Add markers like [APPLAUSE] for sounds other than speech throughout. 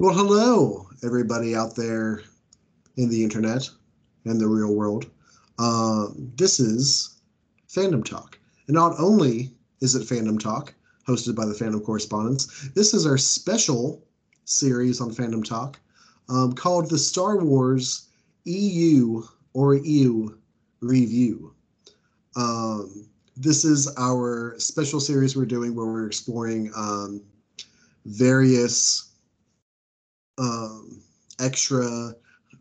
Well, hello, everybody out there in the internet and the real world. Uh, this is Fandom Talk. And not only is it Fandom Talk, hosted by the Fandom Correspondents, this is our special series on Fandom Talk um, called the Star Wars EU or EU Review. Um, this is our special series we're doing where we're exploring um, various um, extra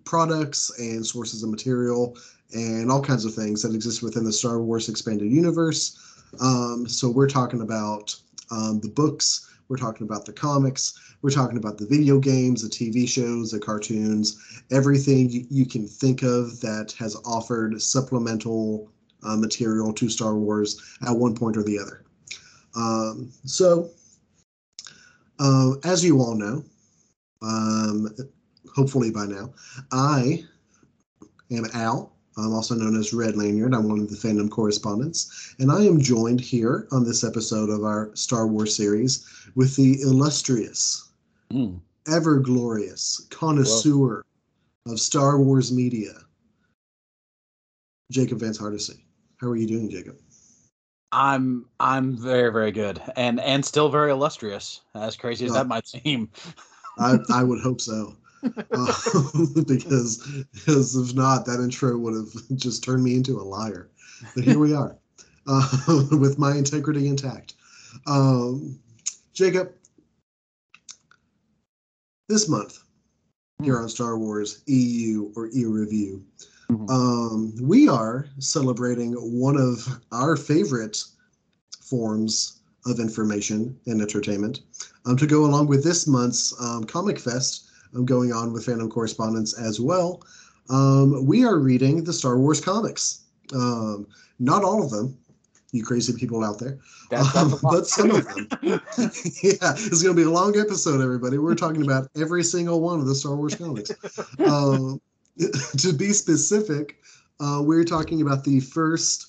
products and sources of material and all kinds of things that exist within the Star Wars expanded universe. Um, so we're talking about um, the books, we're talking about the comics, we're talking about the video games, the TV shows, the cartoons, everything you, you can think of that has offered supplemental uh, material to Star Wars at one point or the other. Um, so, uh, as you all know, um, hopefully by now. I am Al. I'm also known as Red Lanyard. I'm one of the fandom correspondents. And I am joined here on this episode of our Star Wars series with the illustrious, mm. ever glorious connoisseur Whoa. of Star Wars media, Jacob Vance Hardesty. How are you doing, Jacob? I'm I'm very very good and and still very illustrious. As crazy as oh. that might seem. [LAUGHS] I, I would hope so. Uh, [LAUGHS] because because if not, that intro would have just turned me into a liar. But here we are, uh, [LAUGHS] with my integrity intact. Um, Jacob, this month here on Star Wars EU or E Review, mm-hmm. um, we are celebrating one of our favorite forms of information and entertainment. Um, to go along with this month's um, Comic Fest, um, going on with Fandom correspondence as well, um, we are reading the Star Wars comics. Um, not all of them, you crazy people out there, um, but some of them. [LAUGHS] yeah, it's going to be a long episode, everybody. We're talking about every single one of the Star Wars comics. [LAUGHS] to be specific, uh, we're talking about the first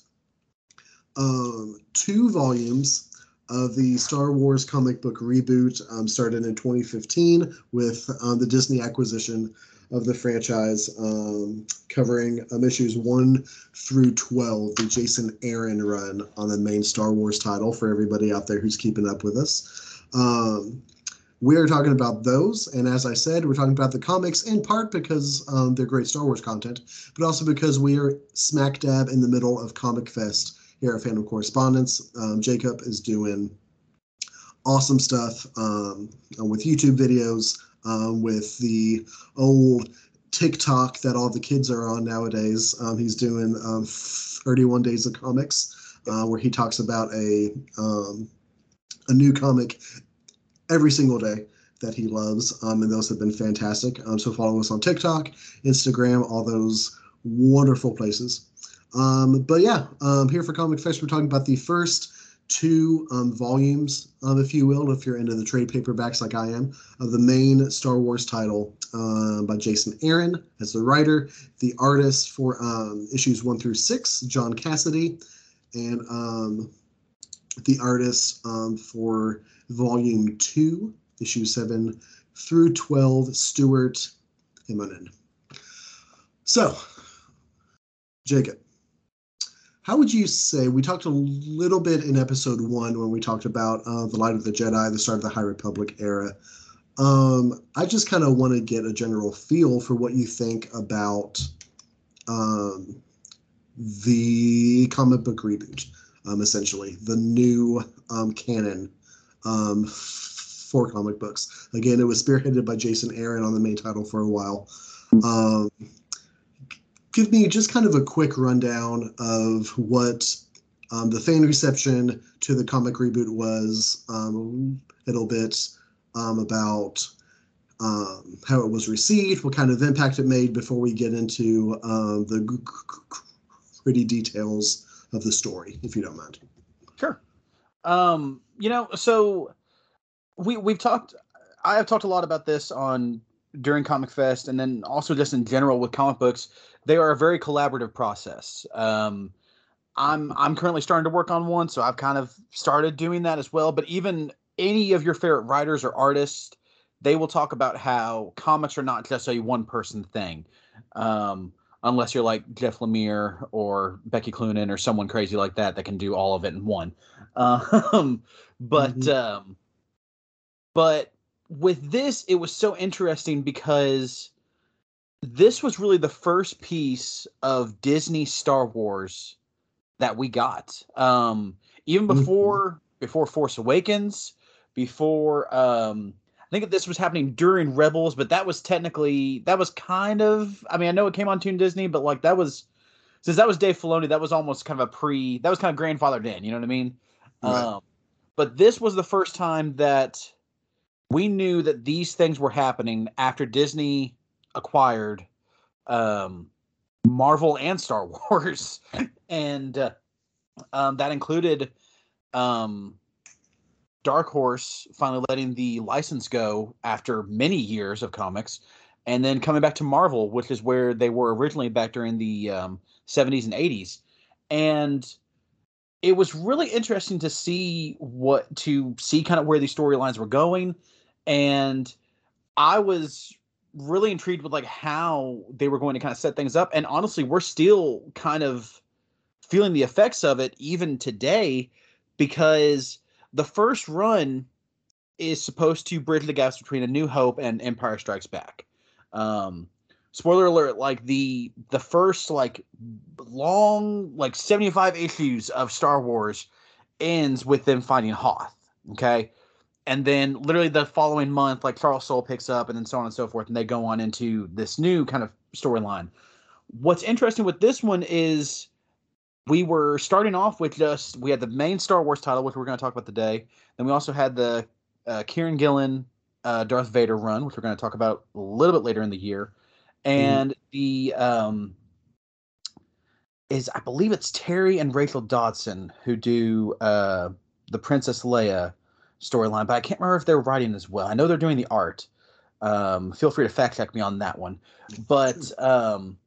um, two volumes of the Star Wars comic book reboot um, started in 2015 with um, the Disney acquisition of the franchise, um, covering um, issues 1 through 12, the Jason Aaron run on the main Star Wars title for everybody out there who's keeping up with us. Um, we're talking about those, and as I said, we're talking about the comics in part because um, they're great Star Wars content, but also because we are smack dab in the middle of Comic Fest here at Fandom Correspondence. Um, Jacob is doing awesome stuff um, with YouTube videos, um, with the old TikTok that all the kids are on nowadays. Um, he's doing um, 31 Days of Comics, uh, where he talks about a um, a new comic every single day that he loves, um, and those have been fantastic. Um, so follow us on TikTok, Instagram, all those wonderful places. Um, but yeah, um, here for Comic Fest, we're talking about the first two um, volumes, um, if you will, if you're into the trade paperbacks like I am, of the main Star Wars title uh, by Jason Aaron as the writer, the artist for um, issues one through six, John Cassaday, and um, the artist um, for volume two, issue seven through 12, Stuart Immonen. So, Jacob, how would you say we talked a little bit in episode one when we talked about uh, the light of the jedi the start of the high republic era. Um, i just kind of want to get a general feel for what you think about um, the comic book reboot um, essentially the new um, canon um, for comic books. Again it was spearheaded by jason aaron on the main title for a while. Um, give me just kind of a quick rundown of what um, the fan reception to the comic reboot was, um, a little bit um, about um, how it was received, what kind of impact it made before we get into um, the pretty details of the story, if you don't mind. Sure. Um, you know, so we we've talked. I have talked a lot about this on during Comic Fest, and then also just in general with comic books they are a very collaborative process. Um, I'm I'm currently starting to work on one, so I've kind of started doing that as well. But even any of your favorite writers or artists they will talk about how comics are not just a one person thing. Um, unless you're like Jeff Lemire or Becky Cloonan or someone crazy like that that can do all of it in one. [LAUGHS] Um, but mm-hmm. um, but with this, it was so interesting because this was really the first piece of Disney Star Wars that we got. Um, even mm-hmm. before mm-hmm. before Force Awakens, before um, I think this was happening during Rebels, but that was technically that was kind of I mean I know it came on Toon Disney, but like that was since that was Dave Filoni, that was almost kind of a pre that was kind of grandfathered in, you know what I mean? Right. Um, but this was the first time that we knew that these things were happening after Disney acquired um, Marvel and Star [LAUGHS] Wars, and uh, um, that included um, Dark Horse finally letting the license go after many years of comics, and then coming back to Marvel, which is where they were originally back during the um, 70s and 80s, and it was really interesting to see what to see kind of where these storylines were going, and I was really intrigued with like how they were going to kind of set things up and honestly we're still kind of feeling the effects of it even today because the first run is supposed to bridge the gaps between a new hope and empire strikes back. Um spoiler alert like the the first like long like 75 issues of star wars ends with them finding hoth okay and then literally the following month, like Charles Soule picks up, and then so on and so forth, and they go on into this new kind of storyline. What's interesting with this one is we were starting off with just we had the main Star Wars title, which we're going to talk about today. Then we also had the uh, Kieron Gillen uh, Darth Vader run, which we're going to talk about a little bit later in the year, and mm. the um, is I believe it's Terry and Rachel Dodson who do uh, the Princess Leia storyline, but I can't remember if they're writing as well. I know they're doing the art. Um, feel free to fact check me on that one. But [LAUGHS] um,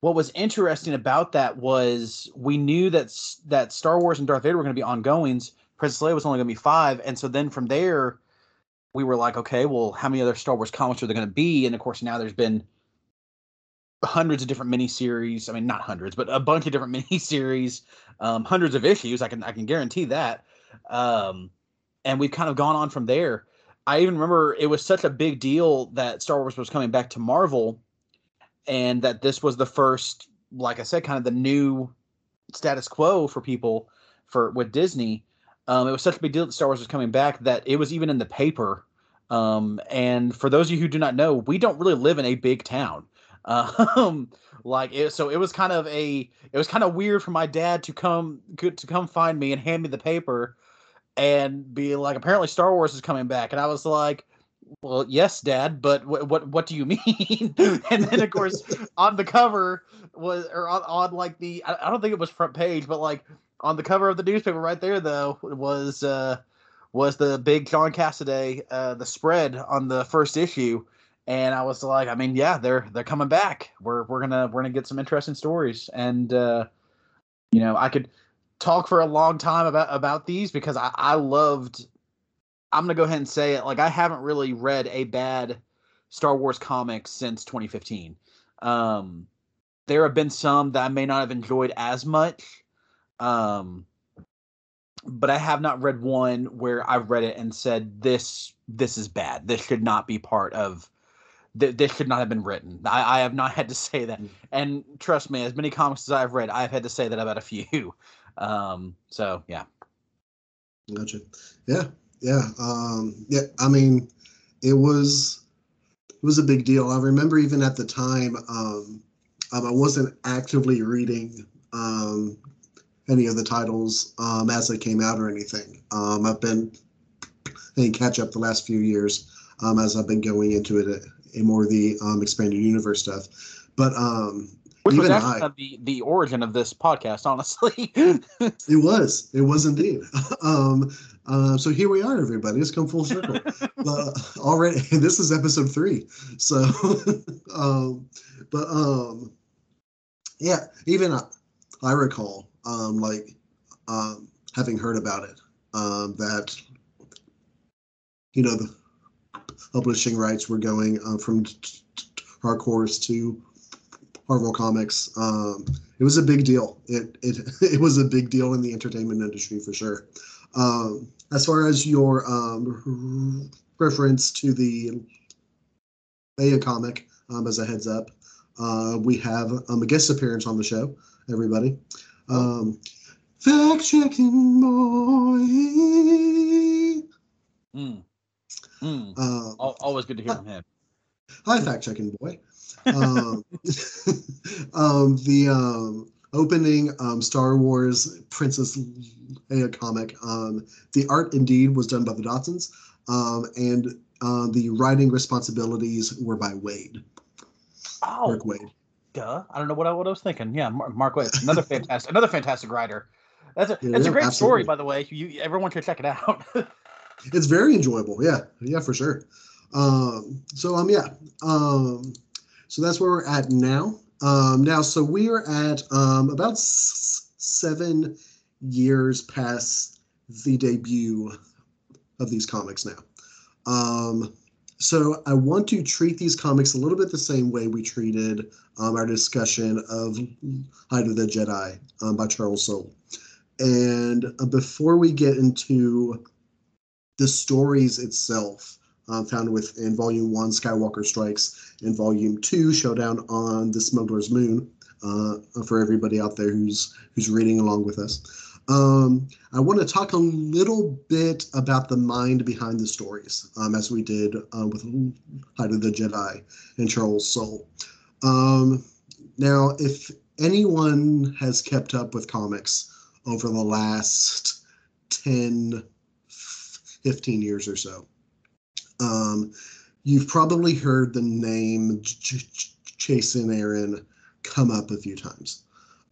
what was interesting about that was we knew that that Star Wars and Darth Vader were going to be ongoings. Princess Leia was only going to be five, and so then from there, we were like, okay, well, how many other Star Wars comics are there going to be? And of course, now there's been hundreds of different miniseries. I mean, not hundreds, but a bunch of different [LAUGHS] miniseries, um, hundreds of issues. I can I can guarantee that. Um, and we've kind of gone on from there. I even remember it was such a big deal that Star Wars was coming back to Marvel, and that this was the first, like I said, kind of the new status quo for people for with Disney. Um, it was such a big deal that Star Wars was coming back that it was even in the paper. Um, and for those of you who do not know, we don't really live in a big town. [LAUGHS] Um, like it, so it was kind of a it was kind of weird for my dad to come to come find me and hand me the paper and be like, apparently Star Wars is coming back, and I was like, well, yes, Dad, but what what what do you [LAUGHS] mean? and then of course on the cover was or on, on like the I, I don't think it was front page, but like on the cover of the newspaper right there though was uh was the big John Cassaday uh the spread on the first issue. And I was like, I mean, yeah, they're they're coming back. We're we're gonna we're gonna get some interesting stories. And uh you know, I could talk for a long time about about these because I, I loved. I'm gonna go ahead and say it. Like I haven't really read a bad Star Wars comic since 2015. Um, there have been some that I may not have enjoyed as much. Um, but I have not read one where I've read it and said this this is bad. This should not be part of. Th- this should not have been written. I, I have not had to [LAUGHS] say that. Mm. And trust me, as many comics as I've read, I've had to say that about a few. Um, so yeah. Gotcha. Yeah, yeah, um, yeah. I mean, it was it was a big deal. I remember even at the time, um, um I wasn't actively reading um, any of the titles um, as they came out or anything. Um, I've been playing catch up the last few years um, as I've been going into it, a, a more the um, expanded universe stuff. But um, which Even was actually I, the, the origin of this podcast, honestly. [LAUGHS] it was. It was indeed. [LAUGHS] Um, uh, so here we are, everybody. It's come full circle. [LAUGHS] uh, already, this is episode three. So, um, but um, yeah, even I, I recall um, like um, having heard about it um, that you know the publishing rights were going uh, from Dark Horse to Marvel Comics. Um, it was a big deal. It it [LAUGHS] it was a big deal in the entertainment industry for sure. Um, as far as your um, reference to the Leia comic, um, as a heads up, uh, we have um, a guest appearance on the show. Everybody, um, fact checking boy. Mm. Mm. Uh, Always good to hear from him. Hi, fact checking boy. Um, [LAUGHS] um, the um, opening um, Star Wars Princess Leia comic. Um, the art indeed was done by the Dodsons, um, and uh, the writing responsibilities were by Waid. Oh, Mark Waid. Duh! I don't know what I, what I was thinking. Yeah, Mark Waid. another [LAUGHS] fantastic, another fantastic writer. That's a, yeah, it's a great absolutely. story, by the way. You, everyone should check it out. [LAUGHS] it's very enjoyable. Yeah, yeah, for sure. Um, so um, yeah, um, so that's where we're at now. Um, now, so we are at um, about s- seven years past the debut of these comics now. Um, so I want to treat these comics a little bit the same way we treated um, our discussion of Light of the Jedi um, by Charles Soule. And uh, before we get into the stories itself, uh, found within Volume 1, Skywalker Strikes, and Volume 2, Showdown on the Smuggler's Moon, uh, for everybody out there who's who's reading along with us. Um, I want to talk a little bit about the mind behind the stories, um, as we did uh, with Light of the Jedi and Charles Soule. Um, now, if anyone has kept up with comics over the last 10, 15 years or so, um, you've probably heard the name Jason Aaron come up a few times.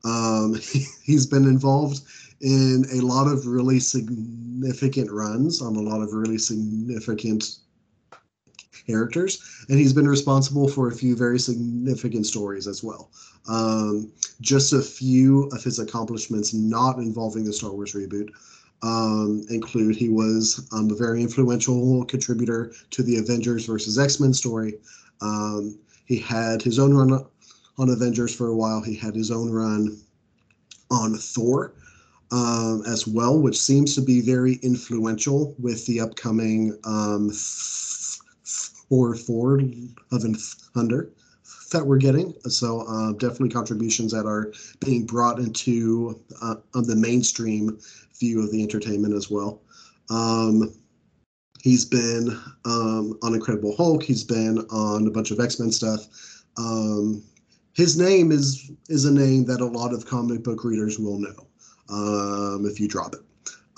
Um, [LAUGHS] he, has been involved in a lot of really significant runs on a lot of really significant characters, and he's been responsible for a few very significant stories as well. Um, just a few of his accomplishments not involving the Star Wars reboot um, include he was um, a very influential contributor to the Avengers versus X Men story. Um, he had his own run on Avengers for a while. He had his own run on Thor um, as well, which seems to be very influential with the upcoming um, Thor Love and Thunder that we're getting. So uh, definitely contributions that are being brought into uh, the mainstream view of the entertainment as well. Um, he's been um, on Incredible Hulk. He's been on a bunch of X Men stuff. Um, his name is is a name that a lot of comic book readers will know um, if you drop it.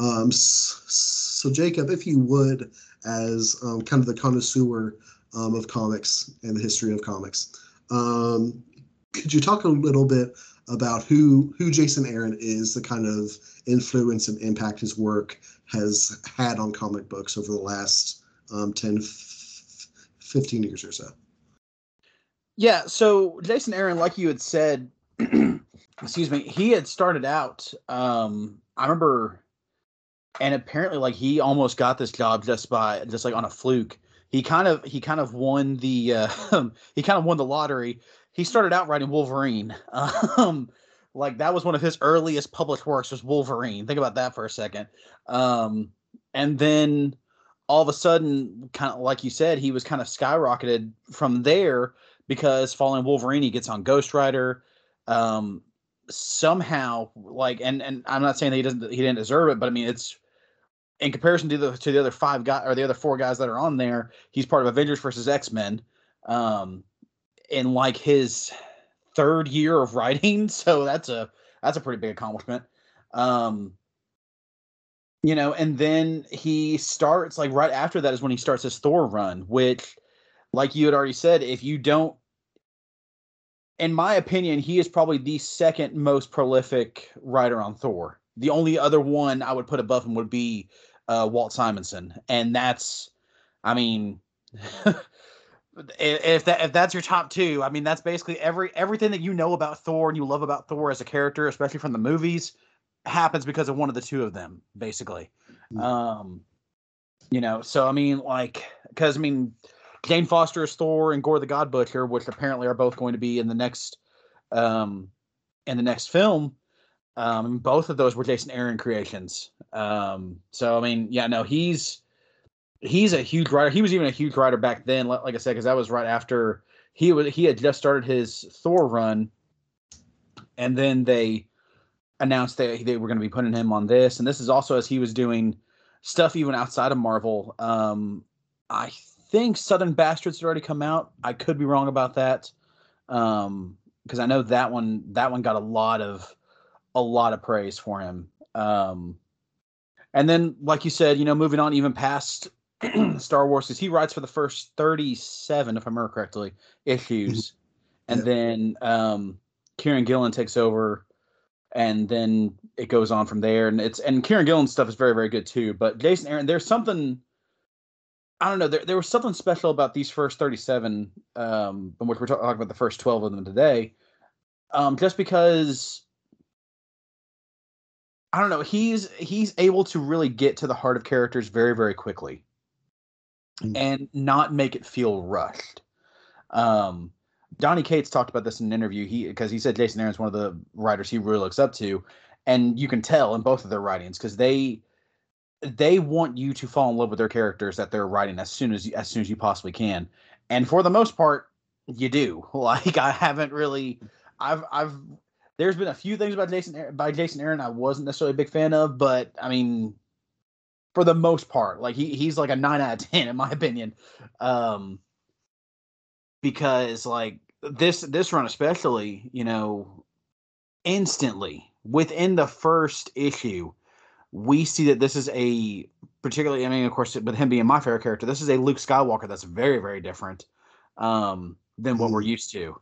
Um, so, Jacob, if you would, as um, kind of the connoisseur um, of comics and the history of comics, could you talk a little bit about who who Jason Aaron is, the kind of influence and impact his work has had on comic books over the last um, 10, 15 years or so. Yeah, so Jason Aaron, like you had said, [CLEARS THROAT] excuse me, he had started out. Um, I remember, and apparently, like he almost got this job just by just like on a fluke. He kind of he kind of won the uh, [LAUGHS] he kind of won the lottery he started out writing Wolverine. [LAUGHS] Um, like that was one of his earliest published works was Wolverine. Think about that for a second. Um, and then all of a sudden, kind of like you said, he was kind of skyrocketed from there because following Wolverine, he gets on Ghost Rider. Um, somehow, like, and and I'm not saying that he doesn't he didn't deserve it, but I mean it's in comparison to the to the other five guys or the other four guys that are on there, he's part of Avengers versus X Men. Um, in like his third year of writing, [LAUGHS] so that's a that's a pretty big accomplishment. Um, you know, and then he starts like right after that is when he starts his Thor run, which, like you had already said, if you don't, in my opinion, he is probably the second most prolific writer on Thor. The only other one I would put above him would be uh, Walt Simonson, and that's, I mean, [LAUGHS] if that if that's your top two, I mean that's basically every everything that you know about Thor and you love about Thor as a character, especially from the movies, happens because of one of the two of them, basically. Mm. Um, You know, so I mean, like, because I mean, Jane Foster is Thor and Gorr the God Butcher, which apparently are both going to be in the next, um, in the next film. Um, both of those were Jason Aaron creations. Um, so I mean, yeah, no, he's he's a huge writer. He was even a huge writer back then, like I said, because that was right after he was he had just started his Thor run, and then they announced that they were going to be putting him on this, and this is also as he was doing stuff even outside of Marvel. Um, I think Southern Bastards had already come out. I could be wrong about that, because um, I know that one that one got a lot of a lot of praise for him. Um, and then, like you said, you know, moving on even past [CLEARS THROAT] Star Wars, because he writes for the first thirty-seven, if I remember correctly, issues, mm-hmm. and yeah. then um, Kieron Gillen takes over, and then it goes on from there. And it's and Kieron Gillen's stuff is very very good too. But Jason Aaron, there's something. I don't know. There, there was something special about these first 37, um, which we're talking about the first 12 of them today. Um, just because I don't know. He's he's able to really get to the heart of characters very very quickly, mm. and not make it feel rushed. Um, Donny Cates talked about this in an interview. He because he said Jason Aaron's one of the writers he really looks up to, and you can tell in both of their writings because they they want you to fall in love with their characters that they're writing as soon as as soon as you possibly can, and for the most part, you do. [LAUGHS] Like I haven't really, I've I've there's been a few things about Jason by Jason Aaron I wasn't necessarily a big fan of, but I mean, for the most part, like he he's like a nine out of ten in my opinion, um, because like this this run especially, you know, instantly within the first issue, we see that this is a particularly. I mean, of course, with him being my favorite character, this is a Luke Skywalker that's very very different um, than what we're mm-hmm. used to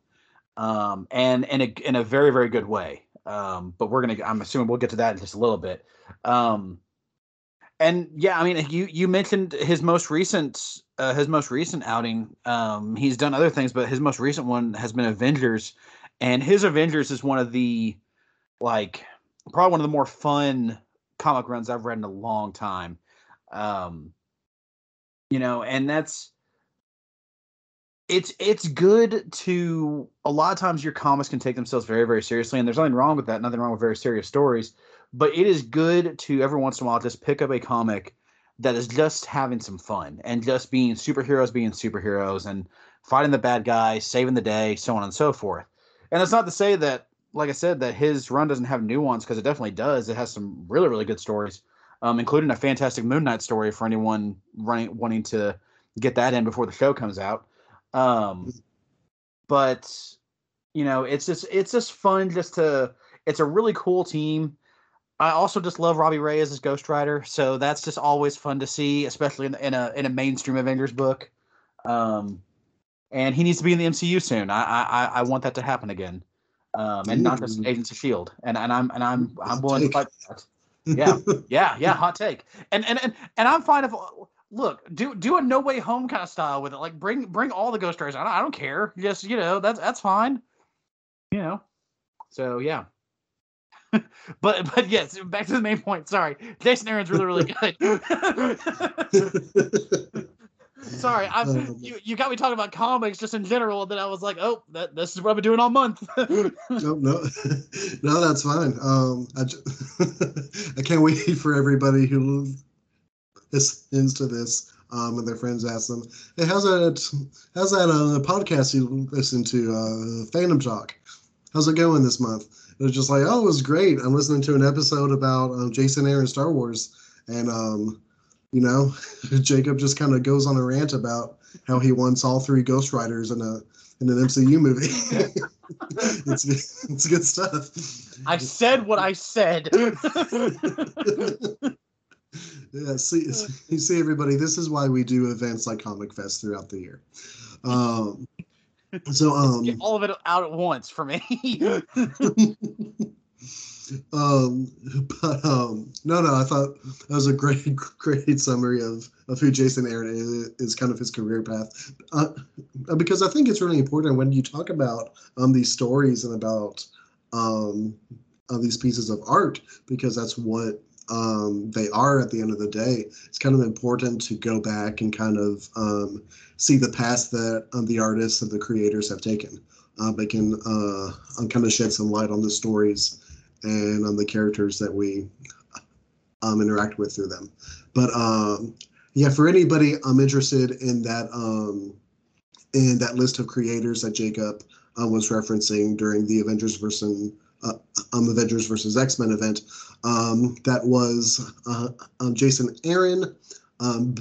um, and in a in a very very good way. Um, but we're gonna. I'm assuming we'll get to that in just a little bit. Um, and yeah, I mean, you you mentioned his most recent uh, his most recent outing. Um, he's done other things, but his most recent one has been Avengers, and his Avengers is one of the like probably one of the more fun comic runs I've read in a long time. Um, you know, and that's it's it's good to a lot of times your comics can take themselves very very seriously and there's nothing wrong with that nothing wrong with very serious stories but it is good to every once in a while just pick up a comic that is just having some fun and just being superheroes being superheroes and fighting the bad guy saving the day so on and so forth. And it's not to say that like i said that his run doesn't have nuance because it definitely does. It has some really really good stories um, including a fantastic moon knight story for anyone running wanting to get that in before the show comes out um, but you know, it's just it's just fun just to. It's a really cool team. I also just love Robbie Reyes as his Ghost Rider, so that's just always fun to see, especially in, in a in a mainstream Avengers book. Um, and he needs to be in the MCU soon. I I, I want that to happen again, um, and not just Agents of Shield. And and I'm and I'm I'm willing to fight that. Yeah, yeah, yeah. Hot take. And and and and I'm fine if look, do do a no way home kind of style with it. Like bring bring all the Ghost Riders. I don't, I don't care. Just you know that's that's fine. You know. So yeah. [LAUGHS] but but yes, back to the main point. Sorry, Jason Aaron's really really [LAUGHS] good. Sorry, I'm, um, you, you got me talking about comics just in general. And then I was like, oh, that this is what I've been doing all month. no, no, [LAUGHS] no, that's fine. Um, I, just, I can't wait for everybody who listens to this um, and their friends ask them, "Hey, how's that? How's that uh, podcast you listen to, uh, Fandom Talk? How's it going this month?" It was just like, "Oh, it was great. I'm listening to an episode about um, Jason Aaron Star Wars, and um, you know, [LAUGHS] Jacob just kind of goes on a rant about how he wants all three Ghost Riders in a in an MCU movie. [LAUGHS] it's it's good stuff. I said what I said [LAUGHS] yeah, see, you see, everybody. This is why we do events like Comic Fest throughout the year. Um, so, [LAUGHS] um, Get all of it out at once for me. [LAUGHS] um, but um, no, no, I thought that was a great, [LAUGHS] great summary of of who Jason Aaron is, is kind of his career path. Uh, because I think it's really important when you talk about um these stories and about um uh, these pieces of art because that's what um, they are at the end of the day, it's kind of important to go back and kind of um, see the path that um, the artists and the creators have taken. They can uh, um, kind of shed some light on the stories and on the characters that we um, interact with through them. But um, yeah, for anybody I'm interested in that um, in that list of creators that Jacob uh, was referencing during the Avengers versus uh, um, Avengers versus X Men event, um, that was uh, um, Jason Aaron, um,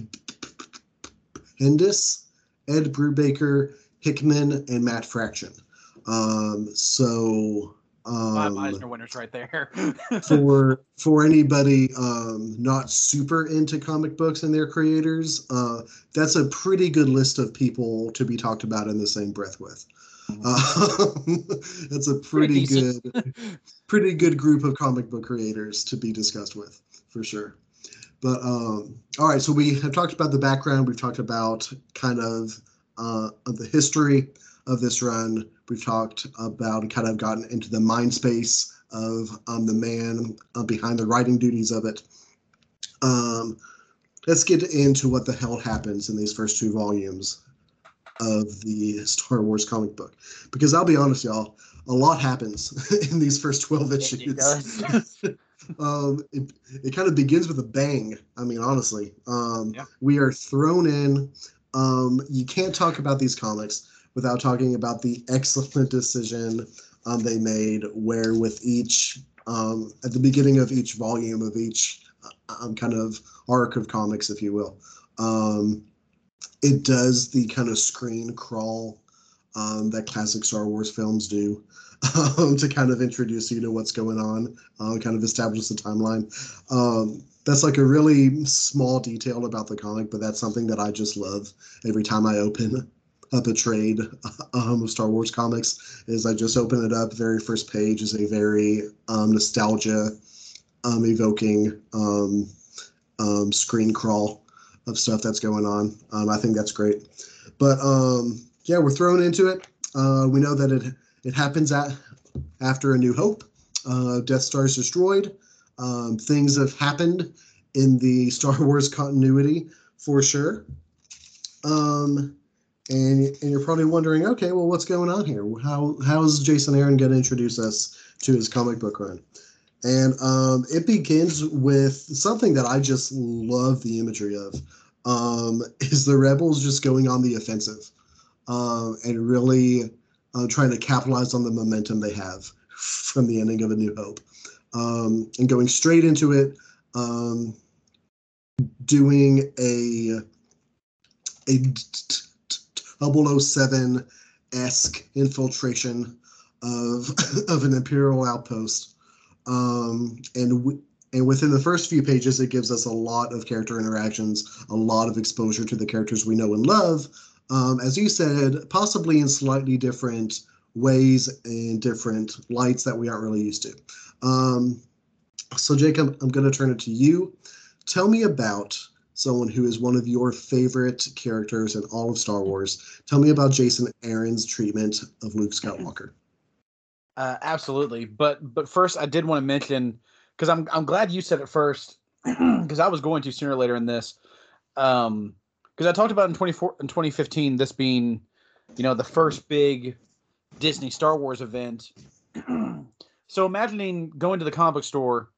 Bendis, Ed Brubaker, Hickman, and Matt Fraction. Um, so um, Five Eisner winners right there. [LAUGHS] for for anybody um, not super into comic books and their creators, uh, that's a pretty good list of people to be talked about in the same breath with. [LAUGHS] Um, that's a pretty, pretty good, pretty good group of comic book creators to be discussed with, for sure. But um, all right, so we have talked about the background. We've talked about kind of uh, of the history of this run. We've talked about kind of gotten into the mind space of um, the man uh, behind the writing duties of it. Um, let's get into what the hell happens in these first two volumes of the Star Wars comic book. Because I'll be honest, y'all, a lot happens [LAUGHS] in these first 12 issues. It, [LAUGHS] um, it, it, kind of begins with a bang. I mean, honestly, um, yeah. we are thrown in. Um, you can't talk about these comics without talking about the excellent decision um, they made, where with each, um, at the beginning of each volume of each uh, um, kind of arc of comics, if you will, um, it does the kind of screen crawl um, that classic Star Wars films do um, to kind of introduce you to what's going on, uh, kind of establish the timeline. Um, that's like a really small detail about the comic, but that's something that I just love every time I open up a trade um, of Star Wars comics. Is I just open it up, very first page is a very um, nostalgia evoking screen crawl of stuff that's going on. Um, I think that's great. But um, yeah, we're thrown into it. Uh, we know that it it happens at after A New Hope. Uh, Death Star is destroyed. Um, things have happened in the [LAUGHS] Star Wars continuity for sure. Um, and and you're probably wondering, okay, well, what's going on here? How how is Jason Aaron going to introduce us to his comic book run? And um, it begins with something that I just love the imagery of. Um, [LAUGHS] is the rebels just going on the offensive uh, and really uh, trying to capitalize on the momentum they have [LAUGHS] from the ending of A New Hope um, and going straight into it, um, doing a a 007 esque infiltration of [LAUGHS] of an imperial outpost um, and w- and within the first few pages, it gives us a lot of character interactions, a lot of exposure to the characters we know and love. Um, as you said, possibly in slightly different ways and different lights that we aren't really used to. Um, so, Jacob, I'm going to turn it to you. Tell me about someone who is one of your favorite characters in all of Star Wars. Tell me about Jason Aaron's treatment of Luke Skywalker. Uh, absolutely, but but first, I did want to mention because I'm I'm glad you said it first [CLEARS THROAT] because I was going to sooner or later in this. Um, because I talked about in 24 in 2015 this being, you know, the first big Disney Star Wars event. [CLEARS THROAT] so imagining going to the comic store,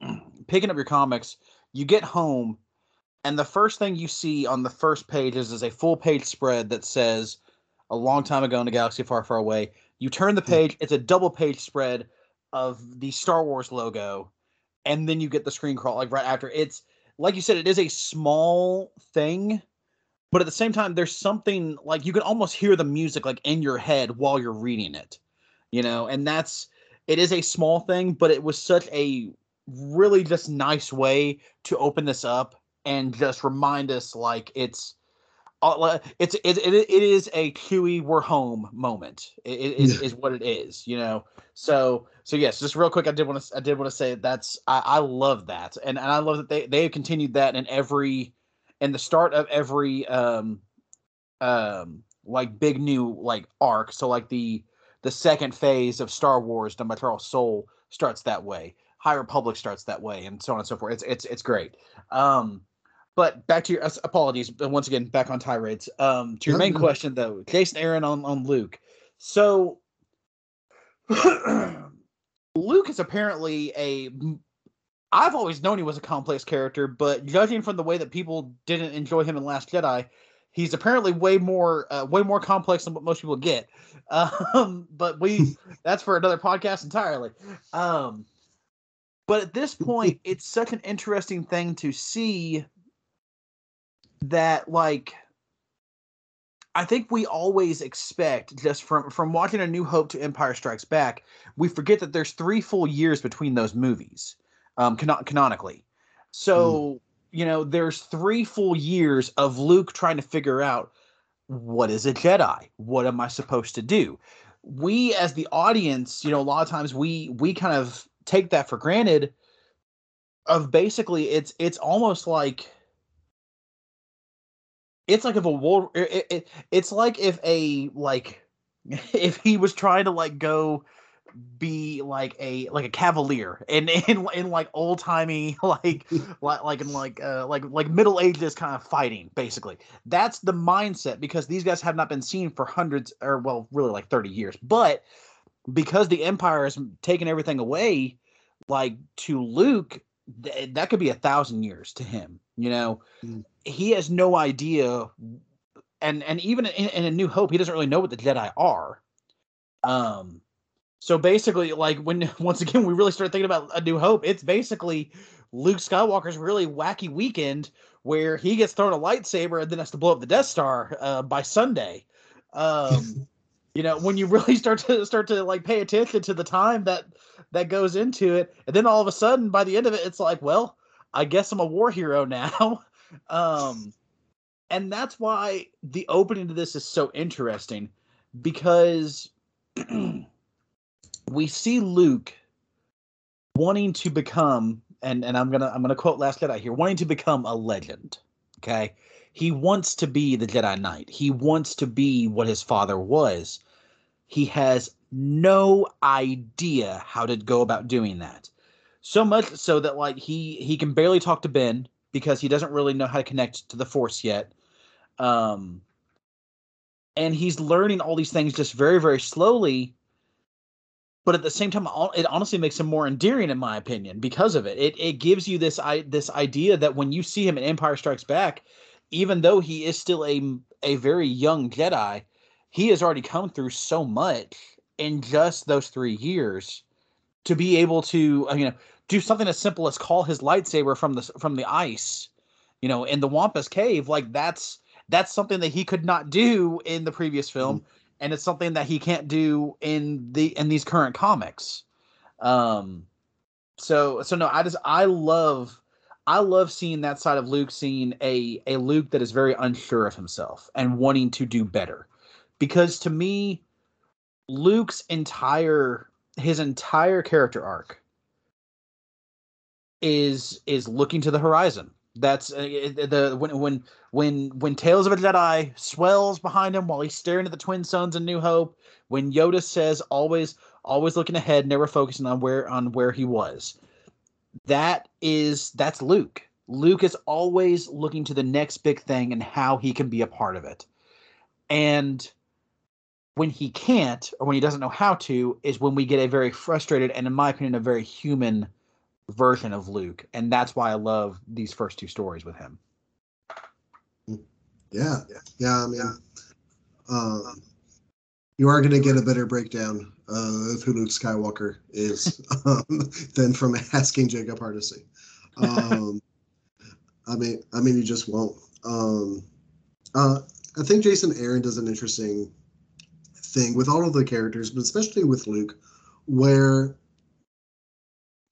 [CLEARS THROAT] picking up your comics, you get home, and the first thing you see on the first page is, is a full page spread that says, "A long time ago in a galaxy far, far away." You turn the hmm. page, it's a double page spread of the Star Wars logo, and then you get the screen crawl like right after. It's like you said, it is a small thing, but at the same time, there's something like you can almost hear the music like in your head while you're reading it, you know, and that's it is a small thing, but it was such a really just nice way to open this up and just remind us like it's it's it, it, it is a Chewie we're home moment. It, it is, yeah. is what it is, you know. So so yes, just real quick, I did want to I did want to say that's I, I love that, and and I love that they they have continued that in every in the start of every um um like big new like arc. So like the the second phase of Star Wars done by Charles Soule starts that way. High Republic starts that way, and so on and so forth. It's it's it's great. Um, but back to your uh, apologies, but once again, back on tirades. Um, to your main question though, Jason Aaron on on Luke. So [CLEARS THROAT] Luke is apparently a. I've always known he was a complex character, but judging from the way that people didn't enjoy him in Last Jedi, he's apparently way more uh, way more complex than what most people get. Um, [LAUGHS] but we [LAUGHS] that's for another podcast entirely. Um, but at this point, [LAUGHS] it's such an interesting thing to see that like I think we always expect just from from watching A New Hope to Empire Strikes Back, we forget that there's three full years between those movies, um, canon- canonically. So mm. you know, there's three full years of Luke trying to figure out what is a Jedi, what am I supposed to do. We as the audience, you know, a lot of times we we kind of take that for granted. Of basically, it's it's almost like it's like if a war it, it, it's like if a like [LAUGHS] if he was trying to like go be like a like a cavalier and [LAUGHS] in, in like old timey [LAUGHS] like like like in like uh like like middle ages kind of fighting basically. That's the mindset because these guys have not been seen for hundreds or well really like 30 years. But because the empire has taken everything away like to luke th- that could be a thousand years to him you know mm. he has no idea and and even in, in, a new hope he doesn't really know what the jedi are. Um so basically like when [LAUGHS] once again we really start thinking about a new hope it's basically luke skywalker's really wacky weekend where he gets thrown a lightsaber and then has to blow up the death star uh, by sunday. Um [LAUGHS] you know when you really [LAUGHS] start to start to like pay attention to the time that that goes into it and then all of a sudden by the end of it it's like well i guess i'm a war hero now [LAUGHS] um, and that's why the opening to this is so interesting because [CLEARS THROAT] we see Luke wanting to become and and I'm gonna I'm gonna quote Last Jedi here, wanting to become a legend. Okay, he wants to be the Jedi Knight. He wants to be what his father was. He has no idea how to go about doing that. So much so that like he he can barely talk to Ben because he doesn't really know how to connect to the force yet. Um, and he's learning all these things just very, very slowly. But at the same time, it honestly makes him more endearing, in my opinion, because of it. It it gives you this I this idea that when you see him in Empire Strikes Back, even though he is still a a very young Jedi, he has already come through so much in just those three years to be able to uh, you know do something as simple as call his lightsaber from the from the ice, you know, in the Wampa's cave. Like that's that's something that he could not do in the previous film, mm-hmm. and it's something that he can't do in the in these current comics. Um, so so no, I just I love I love seeing that side of Luke, seeing a a Luke that is very unsure of himself and wanting to do better, because to me, Luke's entire his entire character arc is is looking to the horizon. That's uh, the when when when when Tales of a Jedi swells behind him while he's staring at the twin suns in New Hope. When Yoda says always always looking ahead, never focusing on where on where he was. That is that's Luke. Luke is always looking to the next big thing and how he can be a part of it. And when he can't or when he doesn't know how to is when we get a very frustrated and in my opinion a very human version of Luke, and that's why I love these first two stories with him. Yeah, yeah. Yeah, I mean, um, you are going to get a better breakdown of who Luke Skywalker is [LAUGHS] um, than from asking Jacob Hardesty. Um, I mean, I mean, you just won't. Um, uh, I think Jason Aaron does an interesting thing with all of the characters, but especially with Luke, where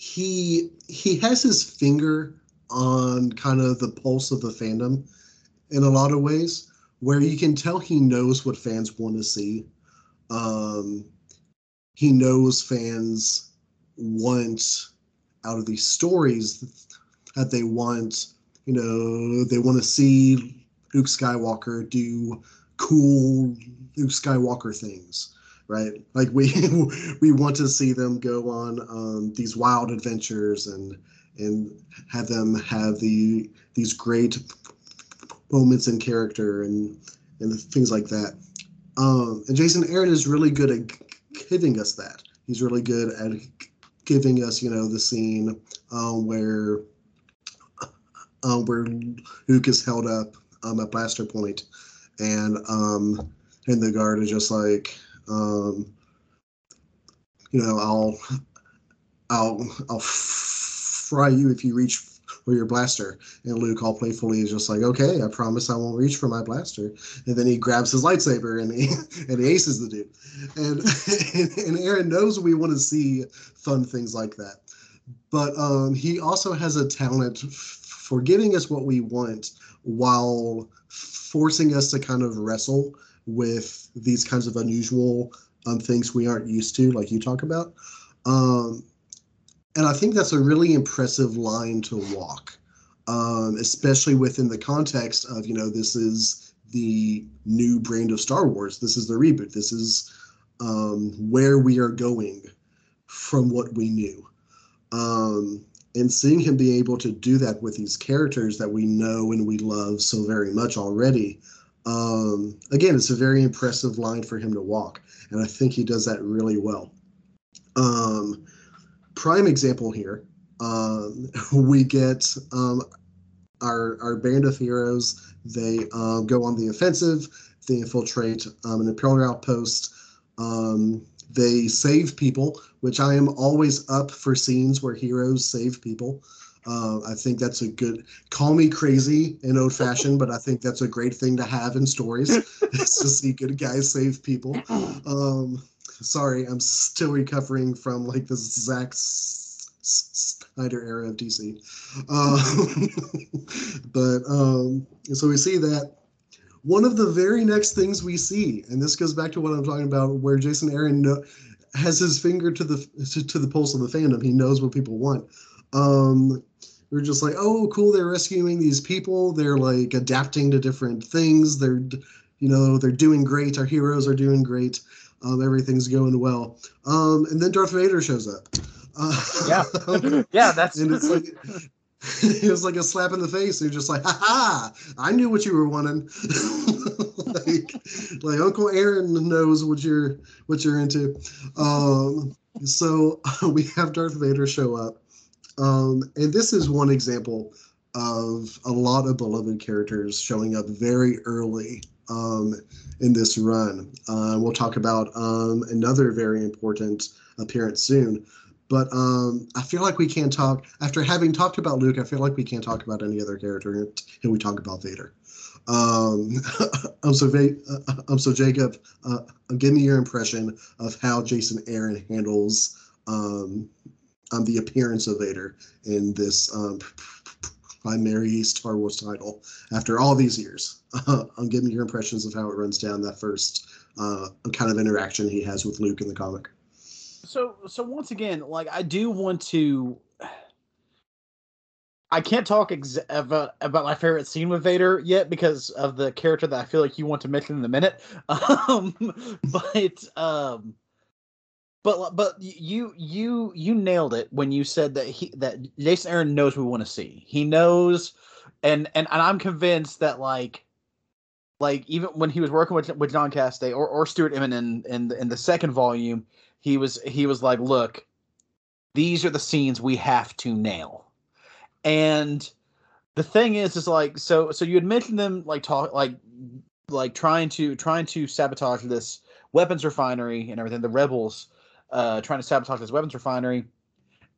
he he has his finger on kind of the pulse of the fandom in a lot of ways where you can tell he knows what fans want to see. Um he knows fans want out of these stories that they want. You know they want to see luke skywalker do cool luke skywalker things right? Like we [LAUGHS] we want to see them go on um, these wild adventures and and have them have the these great moments in character and and things like that. Um, and Jason Aaron is really good at giving us that. He's really good at giving us, you know, the scene um, where [LAUGHS] um, where Luke is held up um, at Blaster Point, and um, and the guard is just like, um, you know, I'll I'll I'll fry you if you reach for your blaster. And Luke, all playfully, is just like, okay, I promise I won't reach for my blaster. And then he grabs his lightsaber and he [LAUGHS] and he aces the dude. And [LAUGHS] and, Aaron knows we want to see fun things like that, but um, he also has a talent for giving us what we want while forcing us to kind of wrestle with these kinds of unusual um, things we aren't used to, like you talk about. Um, and I think that's a really impressive line to walk, um, especially within the context of, you know, this is the new brand of Star Wars. This is the reboot. This is um, where we are going from what we knew. Um, and seeing him be able to do that with these characters that we know and we love so very much already um, again it's a very impressive line for him to walk and i think he does that really well um, prime example here um, [LAUGHS] we get um, our our band of heroes they uh, go on the offensive they infiltrate um, an imperial outpost um, they save people, which I am always up for scenes where heroes save people. Uh, I think that's a good. Call me crazy and old fashioned, but I think that's a great thing to have in stories. [LAUGHS] is to see good guys save people. Um, sorry, I'm still recovering from like the Zack Snyder era of DC. Um, [LAUGHS] but um, so we see that one of the very next things we see, and this goes back to what I'm talking about, where Jason Aaron know, has his finger to the to, the pulse of the fandom. He knows what people want. Um, we're just like, oh, cool, they're rescuing these people. They're like adapting to different things. They're, you know, they're doing great. Our heroes are doing great. Um, everything's going well. Um, and then Darth Vader shows up. Uh, yeah, [LAUGHS] yeah, that's and it's like [LAUGHS] it was like a slap in the face. You're just like, ha ha! I knew what you were wanting. [LAUGHS] like, like Uncle Aaron knows what you're what you're into. Um, so we have Darth Vader show up, um, and this is one example of a lot of beloved characters showing up very early um, in this run. Uh, we'll talk about um, another very important appearance soon. But um, I feel like we can't talk after having talked about Luke. I feel like we can't talk about any other character until we talk about Vader. Um, [LAUGHS] um, so, um, so Jacob, uh, give me your impression of how Jason Aaron handles um, um, the appearance of Vader in this um, primary Star Wars title after all these years. Uh, um, give me your impressions of how it runs down that first uh, kind of interaction he has with Luke in the comic so so once again, like I do want to. I can't talk ex- about, about my favorite scene with Vader yet because of the character that I feel like you want to mention in a minute. [LAUGHS] Um, but um, but but you you you nailed it when you said that he that Jason Aaron knows we want to see. He knows, and and and I'm convinced that like like even when he was working with with John Cassaday or or Stuart Immonen in the, in the second volume, he was he was like, look, these are the scenes we have to nail. And the thing is, is like so so you had mentioned them like talk like like trying to trying to sabotage this weapons refinery and everything. The rebels uh trying to sabotage this weapons refinery.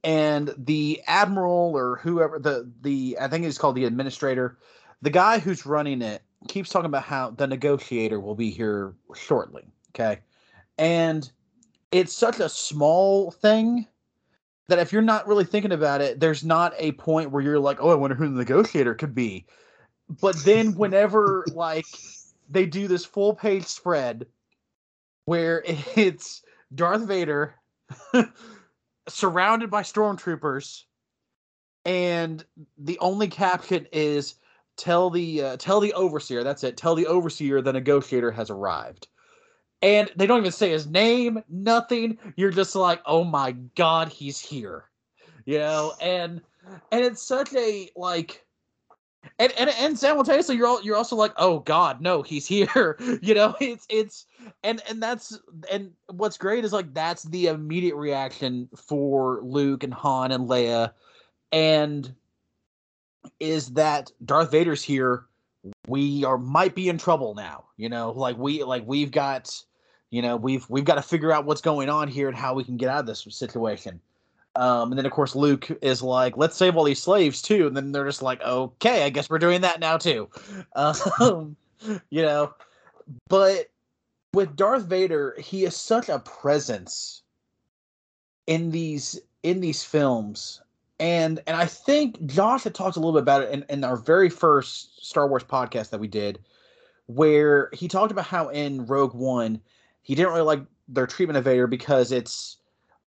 And the admiral or whoever the the I think it's called the administrator, the guy who's running it keeps talking about how the negotiator will be here shortly. Okay. And it's such a small thing that if you're not really thinking about it, there's not a point where you're like, oh, I wonder who the negotiator could be. But then whenever [LAUGHS] like they do this full page spread where [LAUGHS] it's Darth Vader [LAUGHS] surrounded by stormtroopers and the only caption is tell the uh, tell the overseer that's it tell the overseer the negotiator has arrived and they don't even say his name, nothing. You're just like, oh my god, he's here, you know, and and it's such a like. And, and and simultaneously you're all, you're also like oh god no he's here. [LAUGHS] You know it's it's and and that's and what's great is like that's the immediate reaction for Luke and Han and Leia and is that Darth Vader's here. We are might be in trouble now you know like we like we've got you know we've we've got to figure out what's going on here and how we can get out of this situation um, and then of course luke is like let's save all these slaves too. And then they're just like okay i guess we're doing that now too. [LAUGHS] Um, you know but with darth vader he is such a presence in these in these films. And and I think Josh had talked a little bit about it in, in our very first Star Wars podcast that we did, where he talked about how in Rogue One he didn't really like their treatment of Vader because it's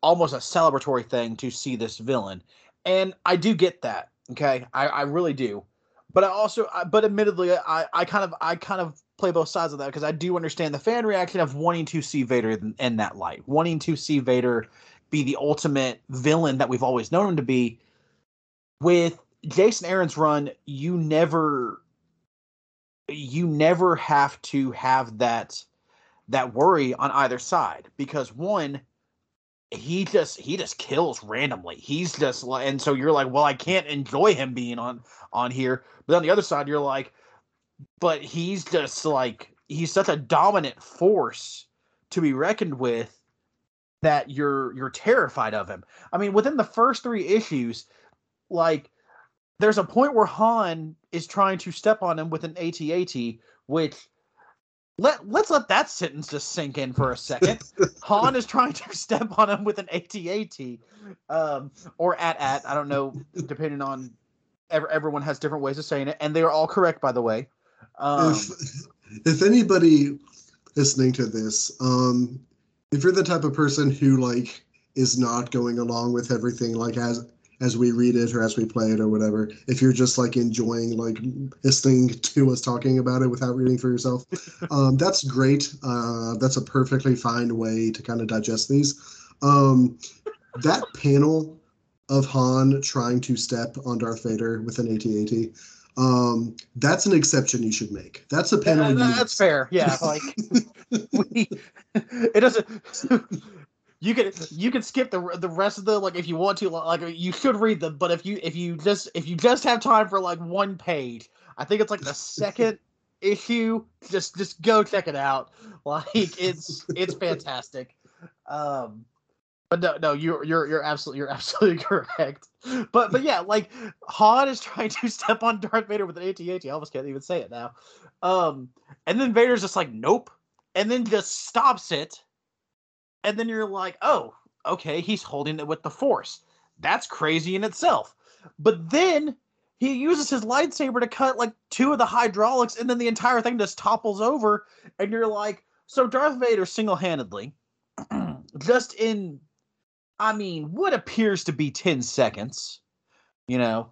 almost a celebratory thing to see this villain, and I do get that. Okay, I, I really do, but I also I, but admittedly I I kind of I kind of play both sides of that because I do understand the fan reaction of wanting to see Vader in, in that light, wanting to see Vader be the ultimate villain that we've always known him to be. With Jason Aaron's run, you never you never have to have that that worry on either side because one he just he just kills randomly he's just like and so you're like well i can't enjoy him being on on here but on the other side you're like but he's just like he's such a dominant force to be reckoned with that you're you're terrified of him. I mean, within the first three issues, like there's a point where Han is trying to step on him with an AT-AT, which let let's let that sentence just sink in for a second. [LAUGHS] Han is trying to step on him with an AT-AT, um, or at at I don't know, depending on every, everyone has different ways of saying it, and they are all correct by the way. Um, if if anybody listening to this um, if you're the type of person who like is not going along with everything like as as we read it or as we play it or whatever. If you're just like enjoying like listening to us talking about it without reading for yourself [LAUGHS] um, that's great. Uh, that's a perfectly fine way to kind of digest these. Um, that panel of han trying to step on darth vader with an AT-AT um, that's an exception you should make. That's a panel yeah, that's fair. Yeah like [LAUGHS] we, it doesn't. You can you can skip the the rest of the like if you want to like you should read them but if you if you just if you just have time for like one page i think it's like the second [LAUGHS] issue just just go check it out. [LAUGHS] Like it's it's fantastic. Um but no no you're you're you're absolutely you're absolutely [LAUGHS] correct. But but yeah like han is trying to step on darth vader with an AT-AT i almost can't even say it now. Um and then vader's just like nope. And then just stops it. And then you're like, oh, okay, he's holding it with the force. That's crazy in itself. But then he uses his lightsaber to cut like two of the hydraulics, and then the entire thing just topples over. And you're like, so Darth Vader single handedly, [CLEARS THROAT] just in, I mean, what appears to be 10 seconds, you know,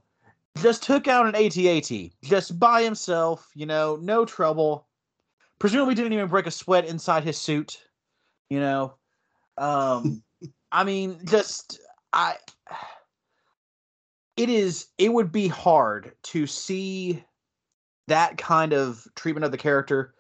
just took out an AT-AT just by himself, you know, no trouble presumably didn't even break a sweat inside his suit. You know, um, I mean, just I. It is. It would be hard to see that kind of treatment of the character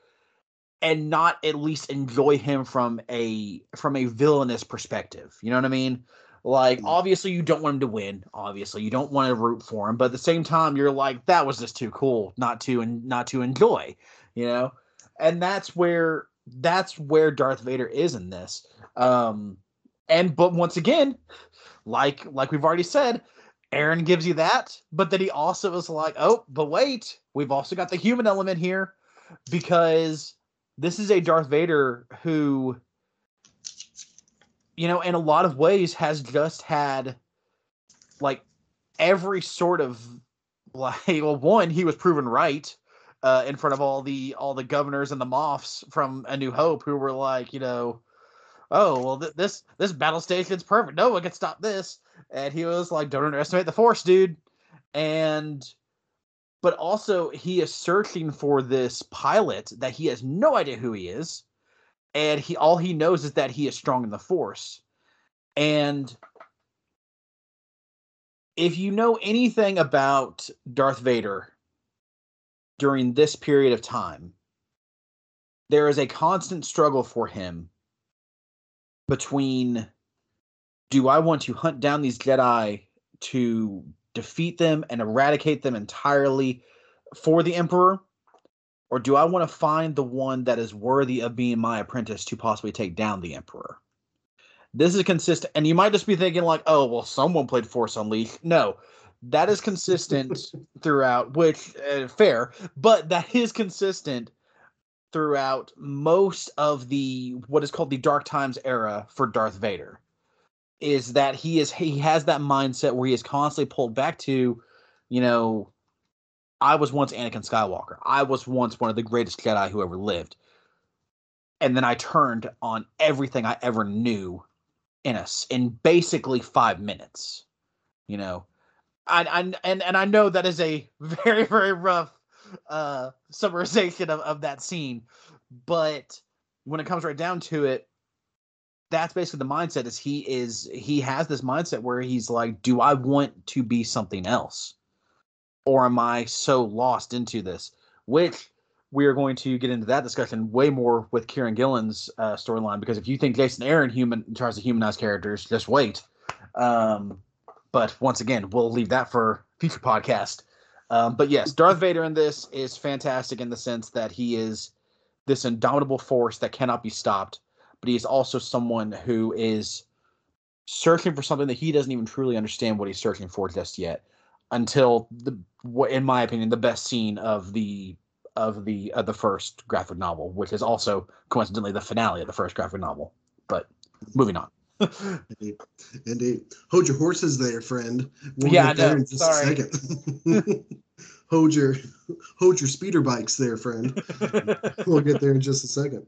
and not at least enjoy him from a from a villainous perspective. You know what I mean? Like mm. obviously you don't want him to win. Obviously you don't want to root for him, but at the same time you're like that was just too cool not to and not to enjoy. You know, and that's where that's where Darth Vader is in this. Um, and but once again, like like we've already said, Aaron gives you that, but then he also is like, oh, but wait, we've also got the human element here because this is a Darth Vader who, you know, in a lot of ways has just had like every sort of [LAUGHS] like well, one, he was proven right uh, in front of all the all the governors and the moffs from A New Hope who were like, you know, oh well, th- this this battle station's perfect. No one can stop this. And he was like, don't underestimate the Force, dude. And but also he is searching for this pilot that he has no idea who he is. and he all he knows is that he is strong in the Force, and if you know anything about Darth Vader during this period of time, there is a constant struggle for him between do I want to hunt down these Jedi to defeat them and eradicate them entirely for the Emperor? Or do I want to find the one that is worthy of being my apprentice to possibly take down the Emperor? This is consistent, and you might just be thinking, like, oh, well, someone played Force Unleashed. No, that is consistent throughout, which, uh, fair, but that is consistent throughout most of the what is called the Dark Times era for Darth Vader is that he is he has that mindset where he is constantly pulled back to, you know, I was once Anakin Skywalker. I was once one of the greatest Jedi who ever lived. And then I turned on everything I ever knew in us in basically five minutes. You know, I, I and and I know that is a [LAUGHS] very very rough uh summarization of, of that scene, but when it comes right down to it, that's basically the mindset is he is he has this mindset where he's like do i want to be something else? Or am i so lost into this? Which we are going to get into that discussion way more with kieron gillen's uh, storyline because if you think jason aaron human tries to humanize characters just wait. Um, but once again we'll leave that for future podcast. Um, but yes darth vader in this is fantastic in the sense that he is this indomitable force that cannot be stopped but he is also someone who is searching for something that he doesn't even truly understand what he's searching for just yet until the in my opinion the best scene of the of the of the first graphic novel which is also coincidentally the finale of the first graphic novel. But moving on [LAUGHS] indeed. indeed hold your horses there friend we'll yeah there in just sorry. a second [LAUGHS] hold your hold your speeder bikes there friend [LAUGHS] we'll get there in just a second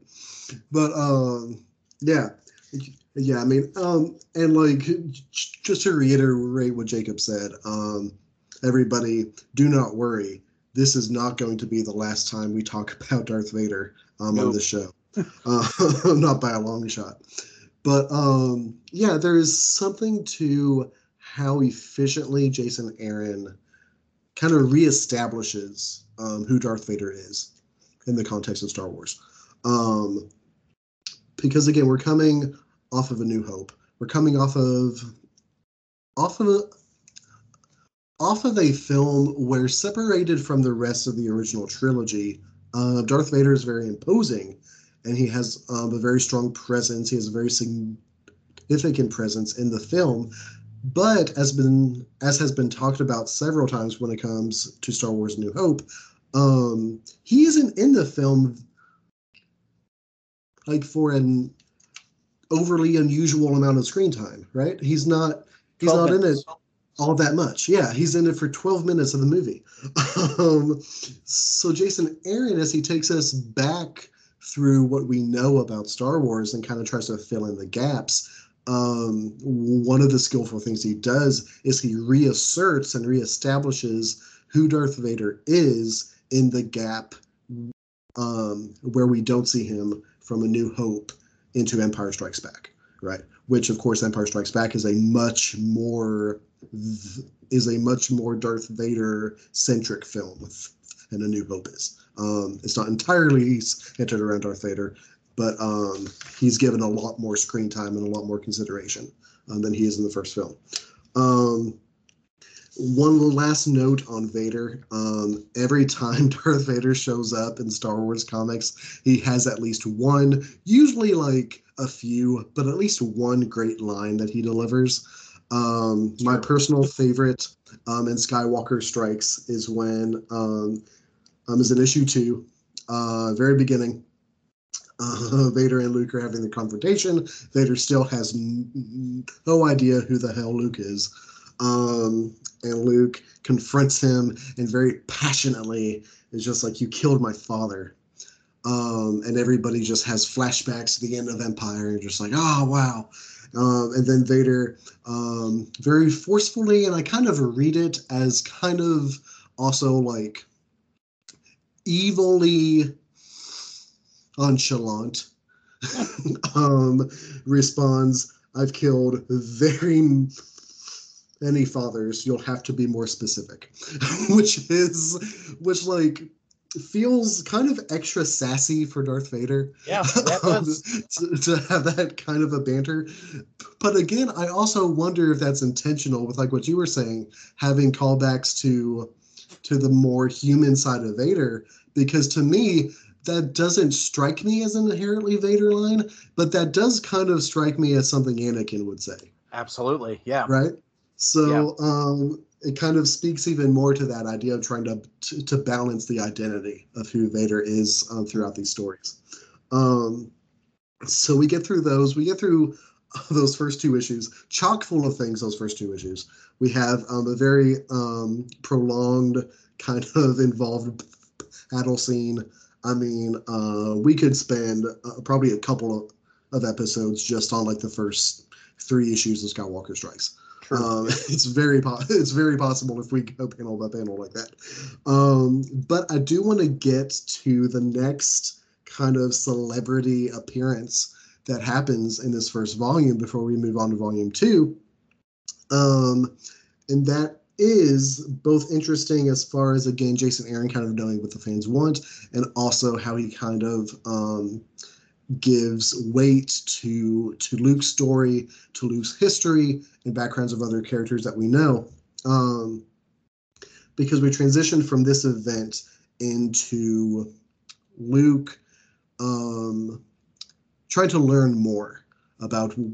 but um, yeah, yeah. I mean, um, and like just to reiterate what Jacob said, um, everybody, do not worry. This is not going to be the last time we talk about Darth Vader um, nope. on this show. uh, not by a long shot. But um, yeah, there is something to how efficiently Jason Aaron kind of reestablishes um, who Darth Vader is in the context of Star Wars. Um, because again, we're coming off of A New Hope. We're coming off of off of a, off of a film where separated from the rest of the original trilogy, uh, Darth Vader is very imposing, and he has um, a very strong presence. He has a very significant presence in the film. But as been as has been talked about several times when it comes to Star Wars: New Hope, um, he isn't in the film like for an overly unusual amount of screen time, right? He's not he's not minutes. in it all that much. Yeah, he's in it for 12 minutes of the movie. [LAUGHS] um, so Jason Aaron, as he takes us back through what we know about Star Wars and kind of tries to fill in the gaps, um, one of the skillful things he does is he reasserts and reestablishes who Darth Vader is in the gap um, where we don't see him from A New Hope into Empire Strikes Back, right? Which, of course, Empire Strikes Back is a much more is a much more Darth Vader centric film than A New Hope is. Um, it's not entirely centered around Darth Vader, but um, he's given a lot more screen time and a lot more consideration um, than he is in the first film. Um, one last note on Vader. Um, every time [LAUGHS] Darth Vader shows up in Star Wars comics, he has at least one, usually like a few, but at least one great line that he delivers. Um, my personal favorite um, in Skywalker Strikes is when um, is in issue two, uh, very beginning. Uh, [LAUGHS] Vader and Luke are having the confrontation. Vader still has n- no idea who the hell Luke is. Um, and Luke confronts him and very passionately is just like, You killed my father. Um, and everybody just has flashbacks to the end of Empire and just like, Oh, wow. Um, and then Vader um, very forcefully, and I kind of read it as kind of also like evilly nonchalant [LAUGHS] um, responds, I've killed very many fathers. You'll have to be more specific. [LAUGHS] which is, which like feels kind of extra sassy for Darth Vader. Yeah, [LAUGHS] um, to, to, have that kind of a banter. But again, I also wonder if that's intentional with like what you were saying, having callbacks to to the more human side of Vader. Because to me, that doesn't strike me as an inherently Vader line, but that does kind of strike me as something Anakin would say. Absolutely, yeah. Right. So yeah. um, it kind of speaks even more to that idea of trying to to, to balance the identity of who Vader is um, throughout these stories. Um, so we get through those. We get through [LAUGHS] those first two issues, chock full of things. Those first two issues. We have um, a very um, prolonged kind [LAUGHS] of involved battle scene. I mean, uh, we could spend uh, probably a couple of, of episodes just on like the first three issues of Skywalker Strikes. Um, [LAUGHS] it's very po- it's very possible if we go panel by panel like that. Um, but I do want to get to the next kind of celebrity appearance that happens in this first volume before we move on to volume two. Um, and that is both interesting as far as again Jason Aaron kind of knowing what the fans want, and also how he kind of um, gives weight to to Luke's story, to Luke's history, and backgrounds of other characters that we know. Um, because we transitioned from this event into Luke um, trying to learn more about who,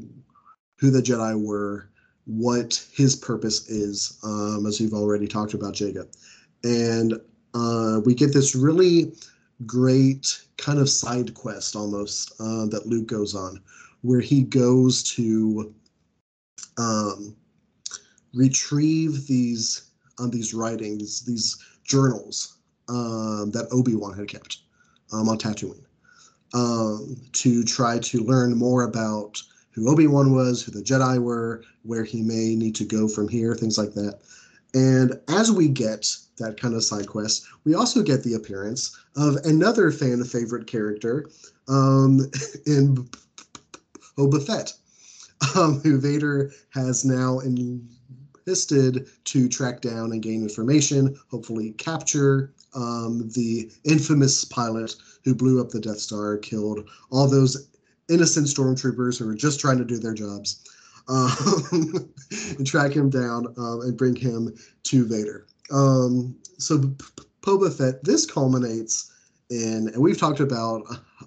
the Jedi were, what his purpose is, um, as we've already talked about, Jacob. And uh, we get this really great kind of side quest almost uh, that Luke goes on, where he goes to um, retrieve these um, these writings, these journals um, that Obi Wan had kept um, on Tatooine, um, to try to learn more about who Obi Wan was, who the Jedi were, where he may need to go from here, things like that. And as we get that kind of side quest, we also get the appearance of another fan favorite character um, [LAUGHS] in Boba Fett, um, who Vader has now enlisted to track down and gain information, hopefully capture um, the infamous pilot who blew up the Death Star, killed all those innocent stormtroopers who were just trying to do their jobs um, [LAUGHS] and track him down um, and bring him to Vader. Um, so Boba Fett, this culminates in, and we've talked about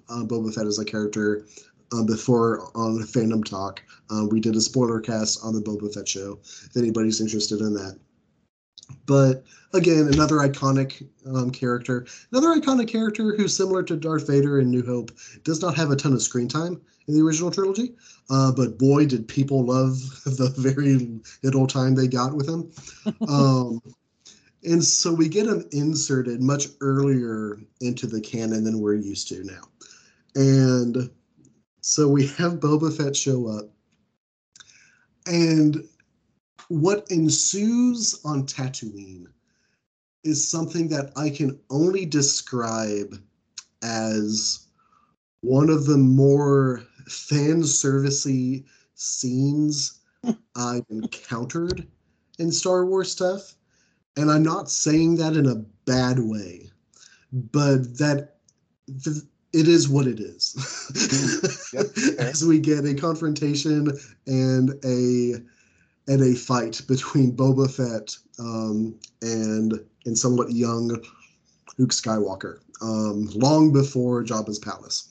uh, Boba Fett as a character um, before on Fandom Talk. Um, we did a spoiler cast on the Boba Fett show. If anybody's interested in that. But again, another iconic um, character, another iconic character who's similar to Darth Vader in New Hope, does not have a ton of screen time in the original trilogy. Uh, but boy, did people love [LAUGHS] the very little time they got with him. [LAUGHS] Um, and so we get him inserted much earlier into the canon than we're used to now. And so we have Boba Fett show up. And what ensues on Tatooine is something that I can only describe as one of the more fan servicey scenes [LAUGHS] I've encountered in Star Wars stuff. And I'm not saying that in a bad way, but that th- it is what it is. Mm-hmm. yep, [LAUGHS] As we get a confrontation and a and a fight between [LAUGHS] Boba Fett um, and and somewhat young Luke Skywalker, um, long before Jabba's palace.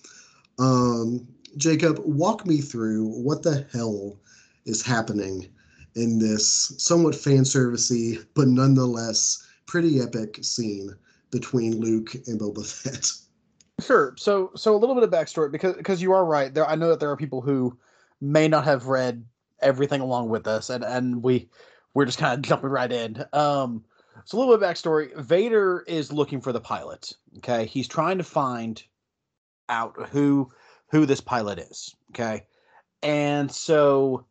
Um, Jacob, walk me through what the hell is happening in this somewhat fan servicey but nonetheless pretty epic scene between Luke and Boba [LAUGHS] Fett. Sure. So so a little bit of backstory because because you are right. There I know that there are people who may not have read everything along with us, and and we we're just kind of jumping right in. Um, so a little bit of backstory: Vader is looking for the pilot. Okay, he's trying to find out who who this pilot is. Okay, and so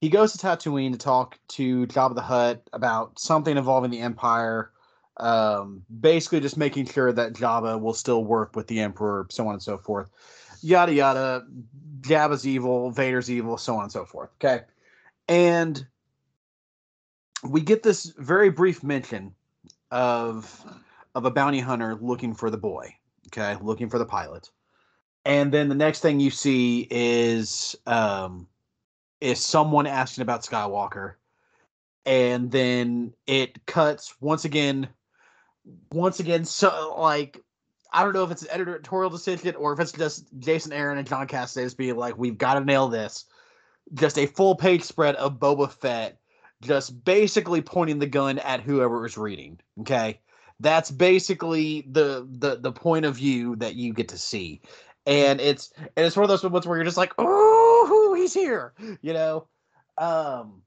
he goes to Tatooine to talk to Jabba the Hutt about something involving the Empire. Um, basically, just making sure that Jabba will still work with the Emperor, so on and so forth. Yada yada. Jabba's evil, Vader's evil, so on and so forth. Okay, and we get this very brief mention of of a bounty hunter looking for the boy. Okay, looking for the pilot, and then the next thing you see is um, is someone asking about Skywalker, and then it cuts once again, once again. So like, I don't know if it's an editorial decision or if it's just Jason Aaron and John Cassaday being like, "We've got to nail this." Just a full page spread of Boba Fett, just basically pointing the gun at whoever is reading. Okay, that's basically the the the point of view that you get to see, and it's and it's one of those moments where you're just like, "Oh, he's here," you know. Um,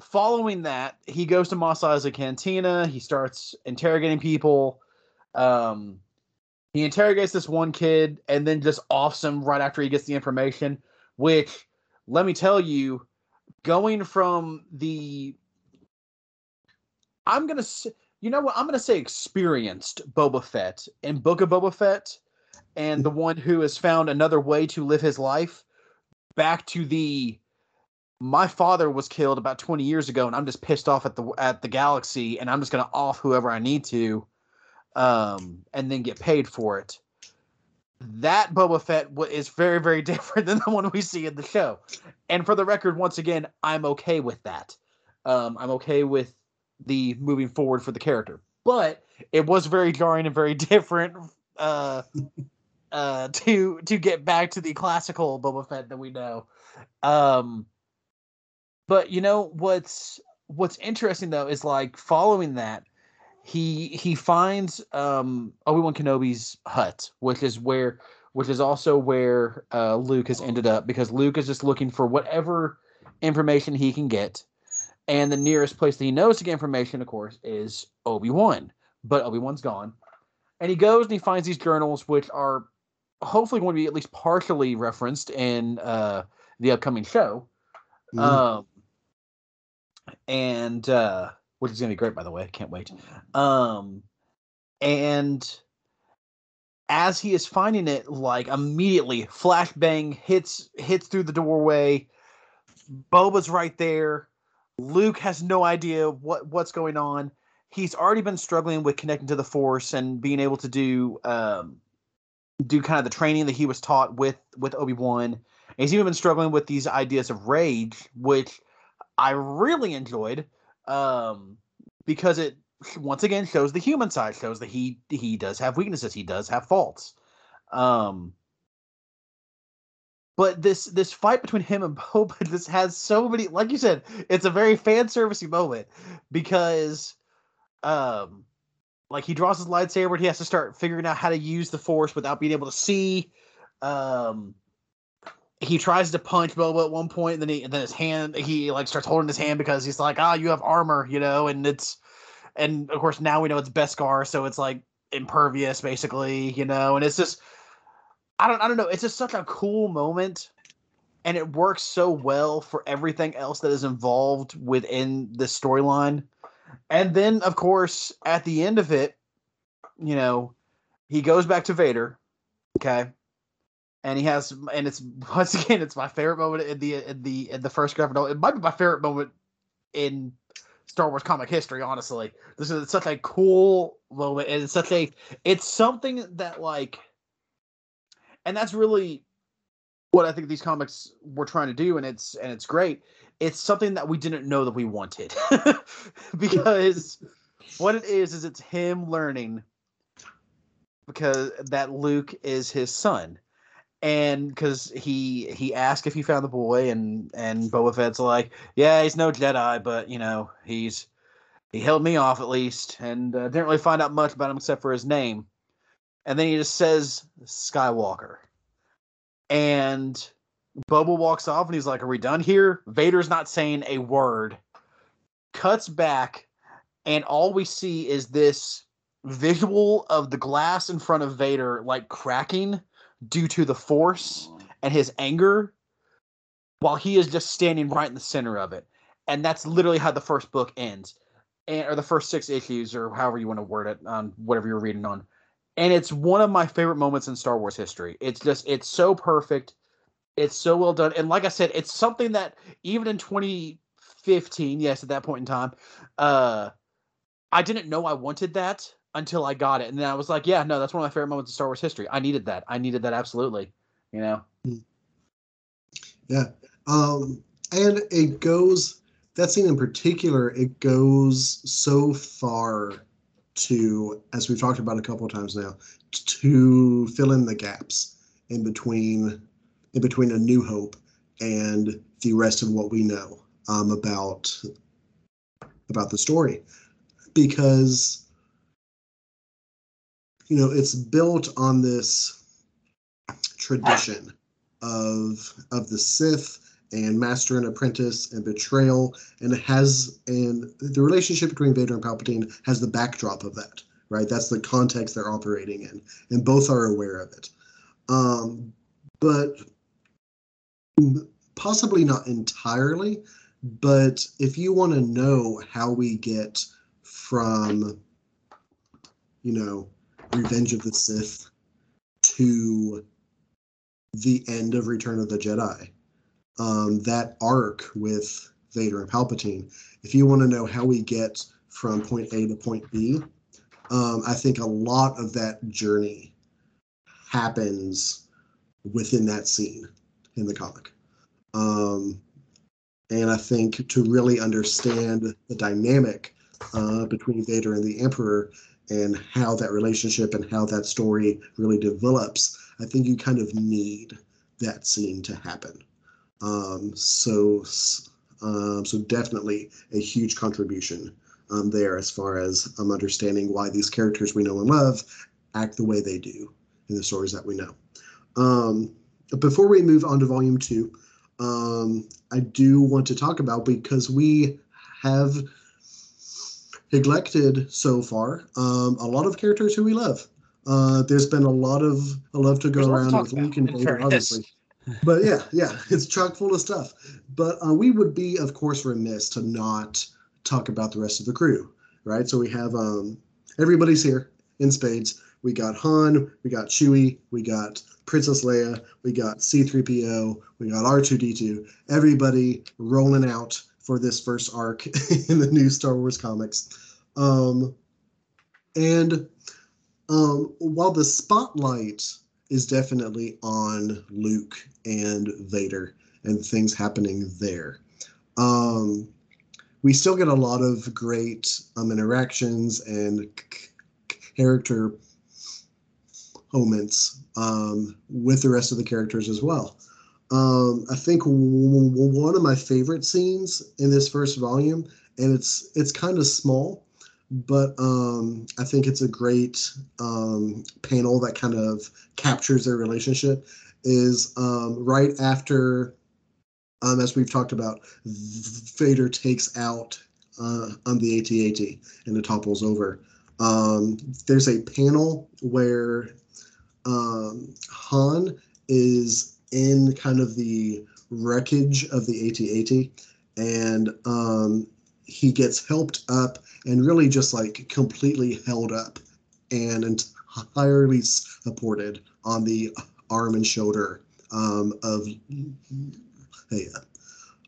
following that, he goes to Mos Eisley Cantina. He starts interrogating people. Um, he interrogates this one kid and then just offs him right after he gets the information. Which, let me tell you, going from the, I'm gonna, say, you know what, I'm gonna say experienced Boba Fett in Book of Boba Fett, and the one who has found another way to live his life, back to the my father was killed about 20 years ago and i'm just pissed off at the at the galaxy and i'm just going to off whoever i need to um and then get paid for it. That boba fett is very very [LAUGHS] different than the one we see in the show. And for the record once again i'm okay with that. Um i'm okay with the moving forward for the character. But it was very jarring and very [LAUGHS] different uh uh to to get back to the classical boba fett that we know. Um but you know what's what's interesting though is like following that, he he finds um Obi Wan Kenobi's hut, which is where which is also where uh, Luke has ended up because Luke is just looking for whatever information he can get, and the nearest place that he knows to get information, of course, is Obi Wan. But Obi Wan's gone, and he goes and he finds these journals, which are hopefully going to be at least partially referenced in uh, the upcoming show. Mm. Um, and uh, which is gonna be great, by the way. I can't wait. Um, and as he is finding it, like immediately, flashbang hits hits through the doorway. Boba's right there. Luke has no idea what what's going on. He's already been struggling with connecting to the Force and being able to do um, do kind of the training that he was taught with with Obi Wan. He's even been struggling with these ideas of rage, which I really enjoyed um, because it once again shows the human side, shows that he he does have weaknesses, he does have faults. Um, but this this fight between him and [LAUGHS] Boba this has so many like you said, it's a very fan servicey moment because um like he draws his lightsaber and he has to start figuring out how to use the force without being able to see. Um he tries to punch Boba at one point, and then he and then his hand he like starts holding his hand because he's like, ah, you have armor, you know, and it's and of course now we know it's Beskar, so it's like impervious basically, you know, and it's just I don't I don't know, it's just such a cool moment and it works so well for everything else that is involved within the storyline. And then of course at the end of it, you know, he goes back to Vader, okay? And he has and it's [LAUGHS] once again it's my favorite moment in the in the in the first graphic novel. It might be my favorite moment in Star Wars comic history. Honestly, this is such a cool moment, and it's such a it's something that like, and that's really what I think these comics were trying to do, and it's and it's great. It's something that we didn't know that we wanted [LAUGHS] because what it is is it's him learning because that Luke is his son and because he he asked if he found the boy, and and Boba Fett's like, yeah, he's no Jedi, but you know he's he held me off at least, and uh, didn't really find out much about him except for his name. And then he just says Skywalker, and Boba walks off, and he's like, "Are we done here?" Vader's not saying a word. Cuts back, and all we see is this visual of the glass in front of Vader like cracking due to the force and his anger while he is just standing right in the center of it. And that's literally how the first book ends. and or the first six issues, or however you want to word it, on whatever you're reading on. And it's one of my favorite moments in Star Wars history. It's just it's so perfect. It's so well done. And like I said, it's something that even in 2015, yes, at that point in time, uh, I didn't know I wanted that until I got it. And then I was like, yeah, no, that's one of my favorite moments in Star Wars history. I needed that. I needed that absolutely. You know? Yeah. Um, and it goes that scene in particular, it goes so far to, as we've talked about a couple of times now, to fill in the gaps in between in between a new hope and the rest of what we know um, about about the story because you know it's built on this tradition of of the Sith and master and apprentice and betrayal and it has and the relationship between Vader and Palpatine has the backdrop of that right? That's the context they're operating in and both are aware of it. Um, but possibly not entirely but if you want to know how we get from you know Revenge of the Sith to the end of Return of the Jedi. Um, that arc with Vader and Palpatine. If you want to know how we get from point A to point B, um, I think a lot of that journey happens within that scene in the comic. Um, and I think to really understand the dynamic uh, between Vader and the Emperor and how that relationship and how that story really develops, I think you kind of need that scene to happen. Um, so, um, so definitely a huge contribution um, there as far as um, understanding why these characters we know and love act the way they do in the stories that we know. Um, before we move on to volume two, um, I do want to talk about because we have neglected so far um, a lot of characters who we love. Uh, there's been a lot of I love to go there's around with Luke and Vader, obviously. but yeah, yeah, [LAUGHS] it's chock full of stuff. But uh, we would be, of course, remiss to not talk about the rest of the crew, right? So we have um, everybody's here in spades. We got Han, we got Chewie, we got Princess Leia, we got C3PO, we got R2D2. Everybody rolling out for this first arc [LAUGHS] in the new Star Wars comics. Um, and um, while the spotlight is definitely on Luke and Vader and things happening there, um, we still get a lot of great um, interactions and c- character moments um, with the rest of the characters as well. Um, I think w- w- one of my favorite scenes in this first volume, and it's it's kind of small, but um, I think it's a great um, panel that kind of captures their relationship. Is um, right after, um, as we've talked about, Vader takes out uh, on the AT-AT and it topples over. Um, there's a panel where um, Han is in kind of the wreckage of the AT-AT, and um, he gets helped up and really just like completely held up and entirely supported on the arm and shoulder um, of Leia.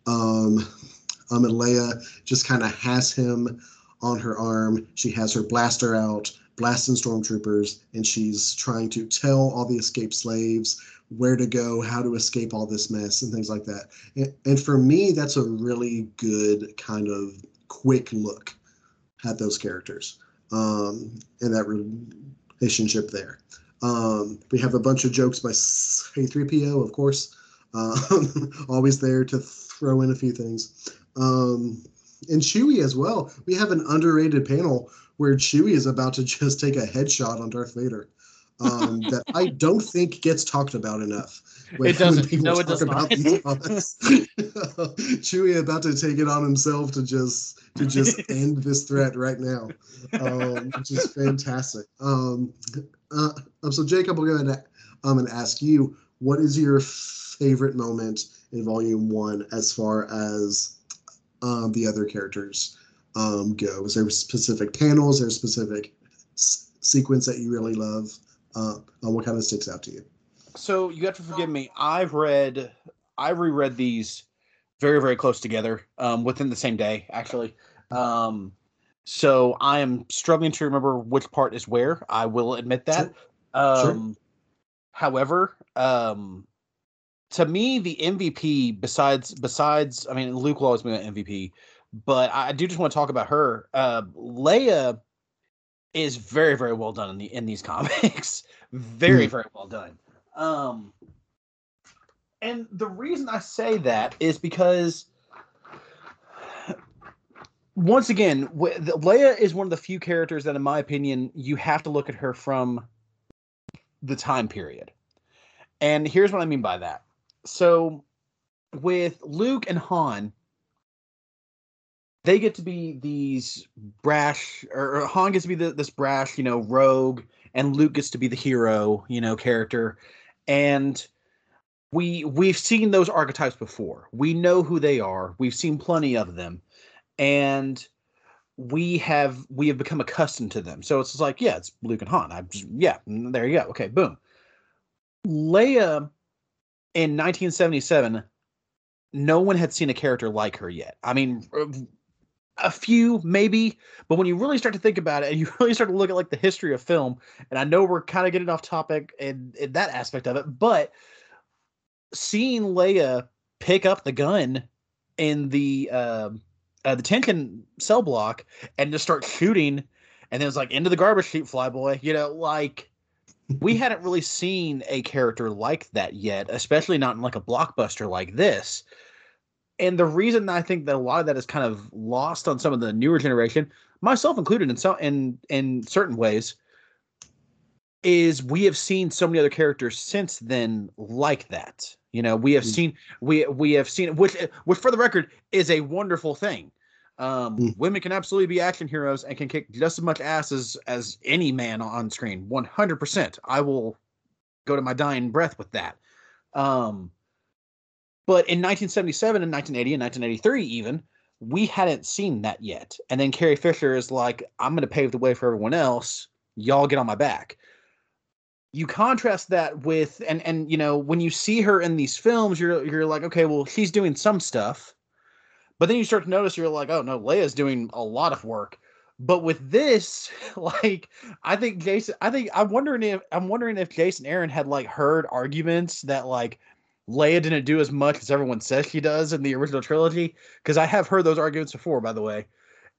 Um, um, and Leia just kind of has him on her arm. She has her blaster out, blasting stormtroopers, and she's trying to tell all the escaped slaves where to go, how to escape all this mess, and things like that. And, and for me, that's a really good kind of quick look at those characters um, and that relationship there. Um, we have a bunch of jokes by A3PO, of course, um, [LAUGHS] always there to throw in a few things. Um, and Chewie as well. We have an underrated panel where Chewie is about to just take a headshot on Darth Vader um, that I don't think gets talked about enough. When, it doesn't. When no, it does not. [LAUGHS] Chewie about to take it on himself to just to just [LAUGHS] end this threat right now, um, which is fantastic. Um, uh, um, so Jacob, we're going to um, and ask you, what is your favorite moment in Volume One as far as um, the other characters um, go? Was there specific panels or specific s- sequence that you really love? Uh, on what kind of sticks out to you? So you have to forgive me. I've read, I reread these very, very close together um, within the same day, actually. Um, so I am struggling to remember which part is where. I will admit that. Sure. Um, sure. However, um, to me, the MVP besides besides, I mean, Luke will always be an MVP, but I do just want to talk about her. Uh, Leia is very very well done in the in these [LAUGHS] comics. very mm. very well done. Um, and the reason I say that is because [SIGHS] once again, Leia is one of the few characters that, in my opinion, you have to look at her from the time period. And here's what I mean by that. So, with Luke and Han, they get to be these brash, or Han gets to be the, this brash, you know, rogue, and Luke gets to be the hero, you know, character. And we we've seen those archetypes before. We know who they are. We've seen plenty of them, and we have we have become accustomed to them. So it's like, yeah, it's Luke and Han. I just, yeah, there you go. Okay, boom. Leia in 1977, no one had seen a character like her yet. I mean, a few maybe, but when you really start to think about it and you [LAUGHS] really start to look at like the history of film, and I know we're kind of getting off topic in, in that aspect of it, but seeing Leia pick up the gun in the uh, uh, the Tenkin cell block and just start shooting, and then it's like into the garbage chute, flyboy. You know, like we [LAUGHS] hadn't really seen a character like that yet, especially not in like a blockbuster like this. And the reason I think that a lot of that is kind of lost on some of the newer generation, myself included, in some in in certain ways, is we have seen so many other characters since then like that. You know, we have mm. seen we we have seen which which for the record is a wonderful thing. Um, mm. Women can absolutely be action heroes and can kick just as much ass as as any man on screen. One hundred percent. I will go to my dying breath with that. Um, but in 1977 and 1980 and 1983 even we hadn't seen that yet. And then Carrie Fisher is like, I'm going to pave the way for everyone else. Y'all get on my back you contrast that with and and you know when you see her in these films you're you're like okay well she's doing some stuff but then you start to notice you're like oh no Leia's doing a lot of work but with this [LAUGHS] like I think Jason I think I'm wondering if I'm wondering if Jason Aaron had like heard arguments that like Leia didn't do as much as everyone says she does in the original trilogy because I have heard those arguments before by the way.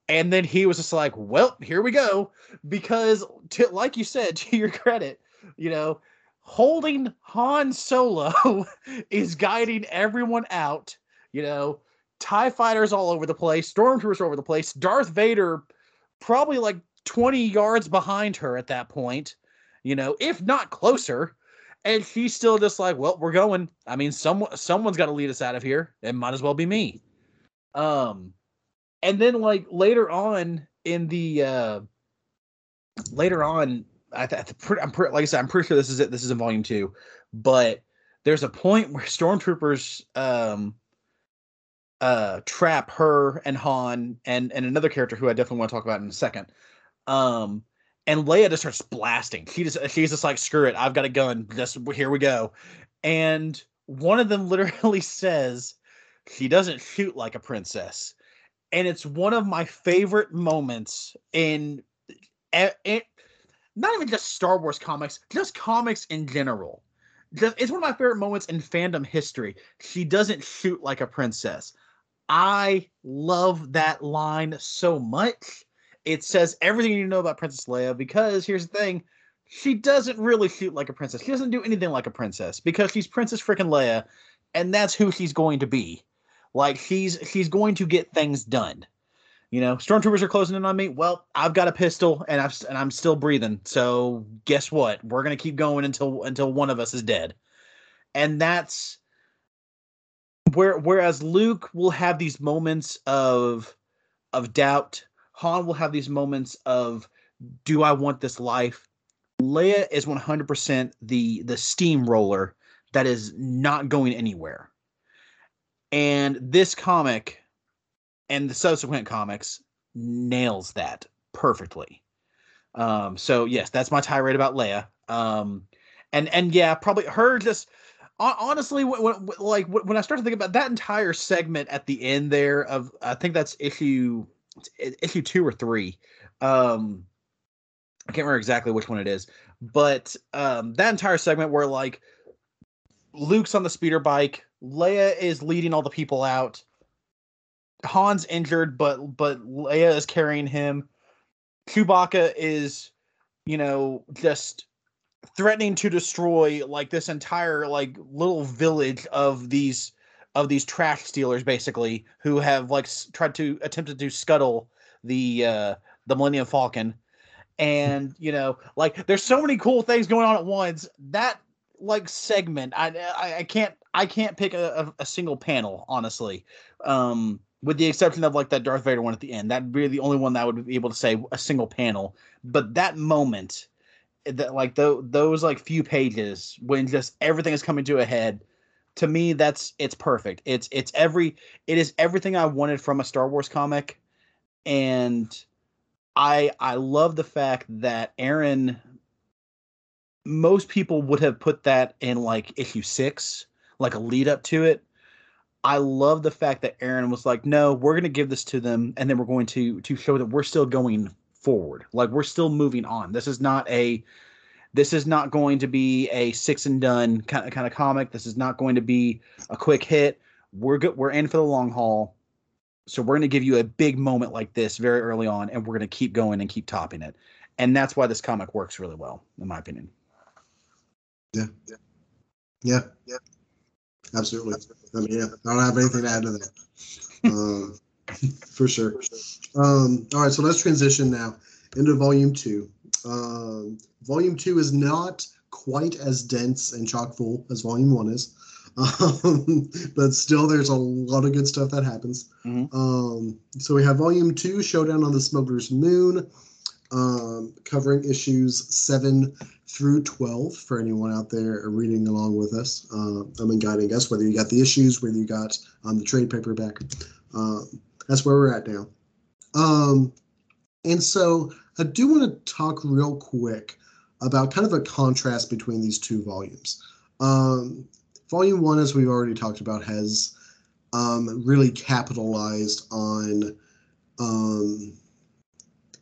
And then he was just like well here we go because to, like you said [LAUGHS] to your credit you know, holding Han Solo [LAUGHS] is guiding everyone out, you know, TIE fighters all over the place, stormtroopers all over the place, Darth Vader probably like 20 yards behind her at that point, you know, if not closer. And she's still just like, well, we're going. I mean, someone someone's got to lead us out of here. It might as well be me. Um, and then like later on in the uh later on I, i'm pretty, like I said, I'm pretty sure this is it. This is in volume two, but there's a point where [LAUGHS] stormtroopers um uh trap her and Han and and another character who I definitely want to talk about in a second. Um and Leia just starts blasting. She just she's just like, screw it, I've got a gun. Just here we go. And one of them [LAUGHS] literally says she doesn't shoot like a princess. And it's one of my favorite moments in, in not even just Star Wars comics, just comics in general. It's one of my favorite moments in fandom history. She doesn't shoot like a princess. I love that line so much. It says everything you know about Princess Leia because here's the thing she doesn't really shoot like a princess. She doesn't do anything like a princess because she's Princess freaking Leia, and that's who she's going to be. Like she's she's going to get things done. You know, stormtroopers are closing in on me. Well, I've got a pistol and I've and I'm still breathing. So guess what? We're gonna keep going until until one of us is dead. And that's where whereas Luke will have these moments of of doubt, Han will have these moments of do I want this life? Leia is 100% the the steamroller that is not going anywhere. And this comic and the subsequent comics nails that perfectly. Um, so yes, that's my tirade about Leia. Um, and and yeah, probably her just honestly, when, when, like when I start to think about that entire segment at the end there of, I think that's issue issue two or three. Um, I can't remember exactly which one it is, but um, that entire segment where like Luke's on the speeder bike, Leia is leading all the people out. Han's injured, but but Leia is carrying him. Chewbacca is, you know, just threatening to destroy like this entire like little village of these of these trash stealers basically who have like s- tried to attempted to scuttle the uh the Millennium Falcon. And you know like there's so many cool things going on at once. That like segment I I, I can't I can't pick a, a, a single panel honestly um with the exception of like that Darth Vader one at the end. That'd be the only one that I would be able to say a single panel. But that moment that like those like few pages when just everything is coming to a head to me that's it's perfect it's it's every it is everything i wanted from a star wars comic and i i love the fact that aaron most people would have put that in like issue six like a lead up to it i love the fact that aaron was like no we're going to give this to them and then we're going to to show that we're still going forward. Like we're still moving on. This is not a this is not going to be a six and done kind of kind of comic. This is not going to be a quick hit. We're good. We're in for the long haul. So we're going to give you a big moment like this very early on, and we're going to keep going and keep topping it. And that's why this comic works really well, in my opinion. Yeah. Yeah. Yeah. yeah. Absolutely. I mean, yeah, I don't have anything to add to that. Um, [LAUGHS] for sure. Um, all right, so let's transition now into volume two. Um, volume two is not quite as dense and chock full as volume one is, um, [LAUGHS] but still, there's a lot of good stuff that happens. Mm-hmm. Um, so we have volume two, Showdown on the Smuggler's Moon, um, covering issues seven through 12 for anyone out there reading along with us. Uh, I mean, guiding us, whether you got the issues, whether you got um, the trade paperback. Uh, that's where we're at now. Um, and so I do want to talk real quick about kind of a contrast between these two volumes. Um, volume one, as we've already talked about, has um, really capitalized on um,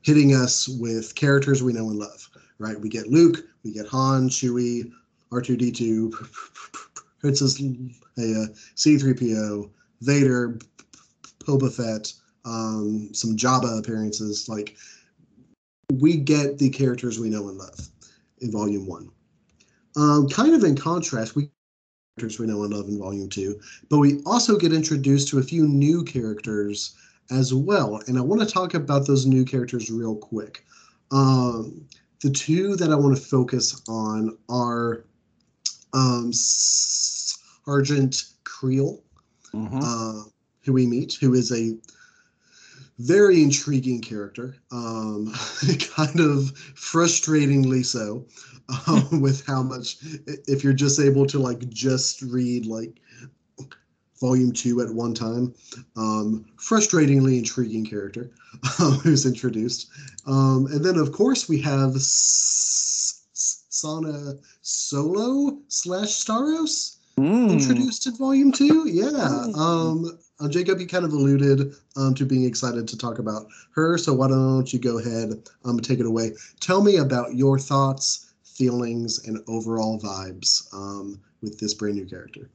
hitting us with characters we know and love. Right? We get Luke, we get Han, Chewie, R2D2, [LAUGHS] Princess Leia, C3PO, Vader, Boba Fett, um, some Jabba appearances. Like we get the characters we know and love in Volume One. Um, kind of in contrast, we characters we know and love in Volume Two, but we also get introduced to a few new characters as well. And I want to talk about those new characters real quick. Um, the two that I want to focus on are um, Sergeant Kreel. Mm-hmm. Uh, who we meet, who is a very intriguing character, um, [LAUGHS] kind of frustratingly so, um, [LAUGHS] with how much if you're just able to like just read like volume two at one time, um, frustratingly intriguing character [LAUGHS] um, who's introduced, um, and then of course we have Sana Solo slash Starros. Mm. Introduced in volume two, yeah. Uh, Jacob, you kind of alluded um, to being excited to talk about her, so why don't you go ahead um, and take it away? Tell me about your thoughts, feelings, and overall vibes um, with this brand new character.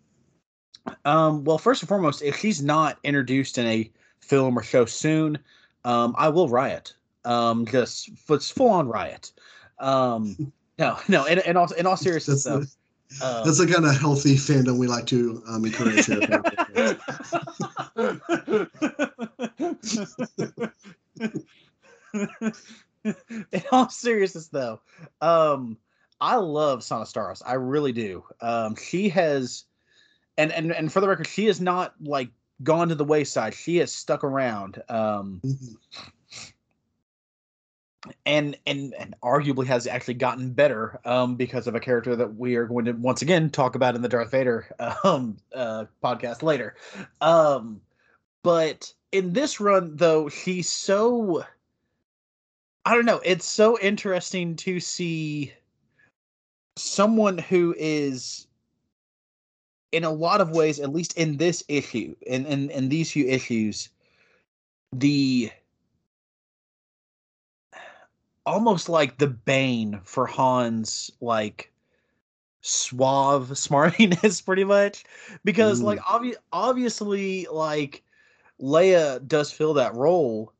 Um, well, first and foremost, if she's not introduced in a film or show soon, um, I will riot. Um, just it's full on riot. Um, [LAUGHS] no, no. and, in all in all seriousness, though, [LAUGHS] um, That's the kind of healthy fandom we like to um, encourage here. [LAUGHS] In all seriousness, though, um, I love Sana Starros. I really do. Um, she has, and and and for the record, she has not like gone to the wayside. She has stuck around. Um, mm-hmm and and and arguably has actually gotten better um, because of a character that we are going to once again talk about in the Darth Vader [LAUGHS] um, uh, podcast later. Um, But in this run, though, he's so I don't know. It's so interesting to see someone who is in a lot of ways, at least in this issue, in in, in these few issues, the almost like the bane for Han's like suave [LAUGHS] smartiness pretty much. Because Ooh. like obvi- obviously like Leia does fill that role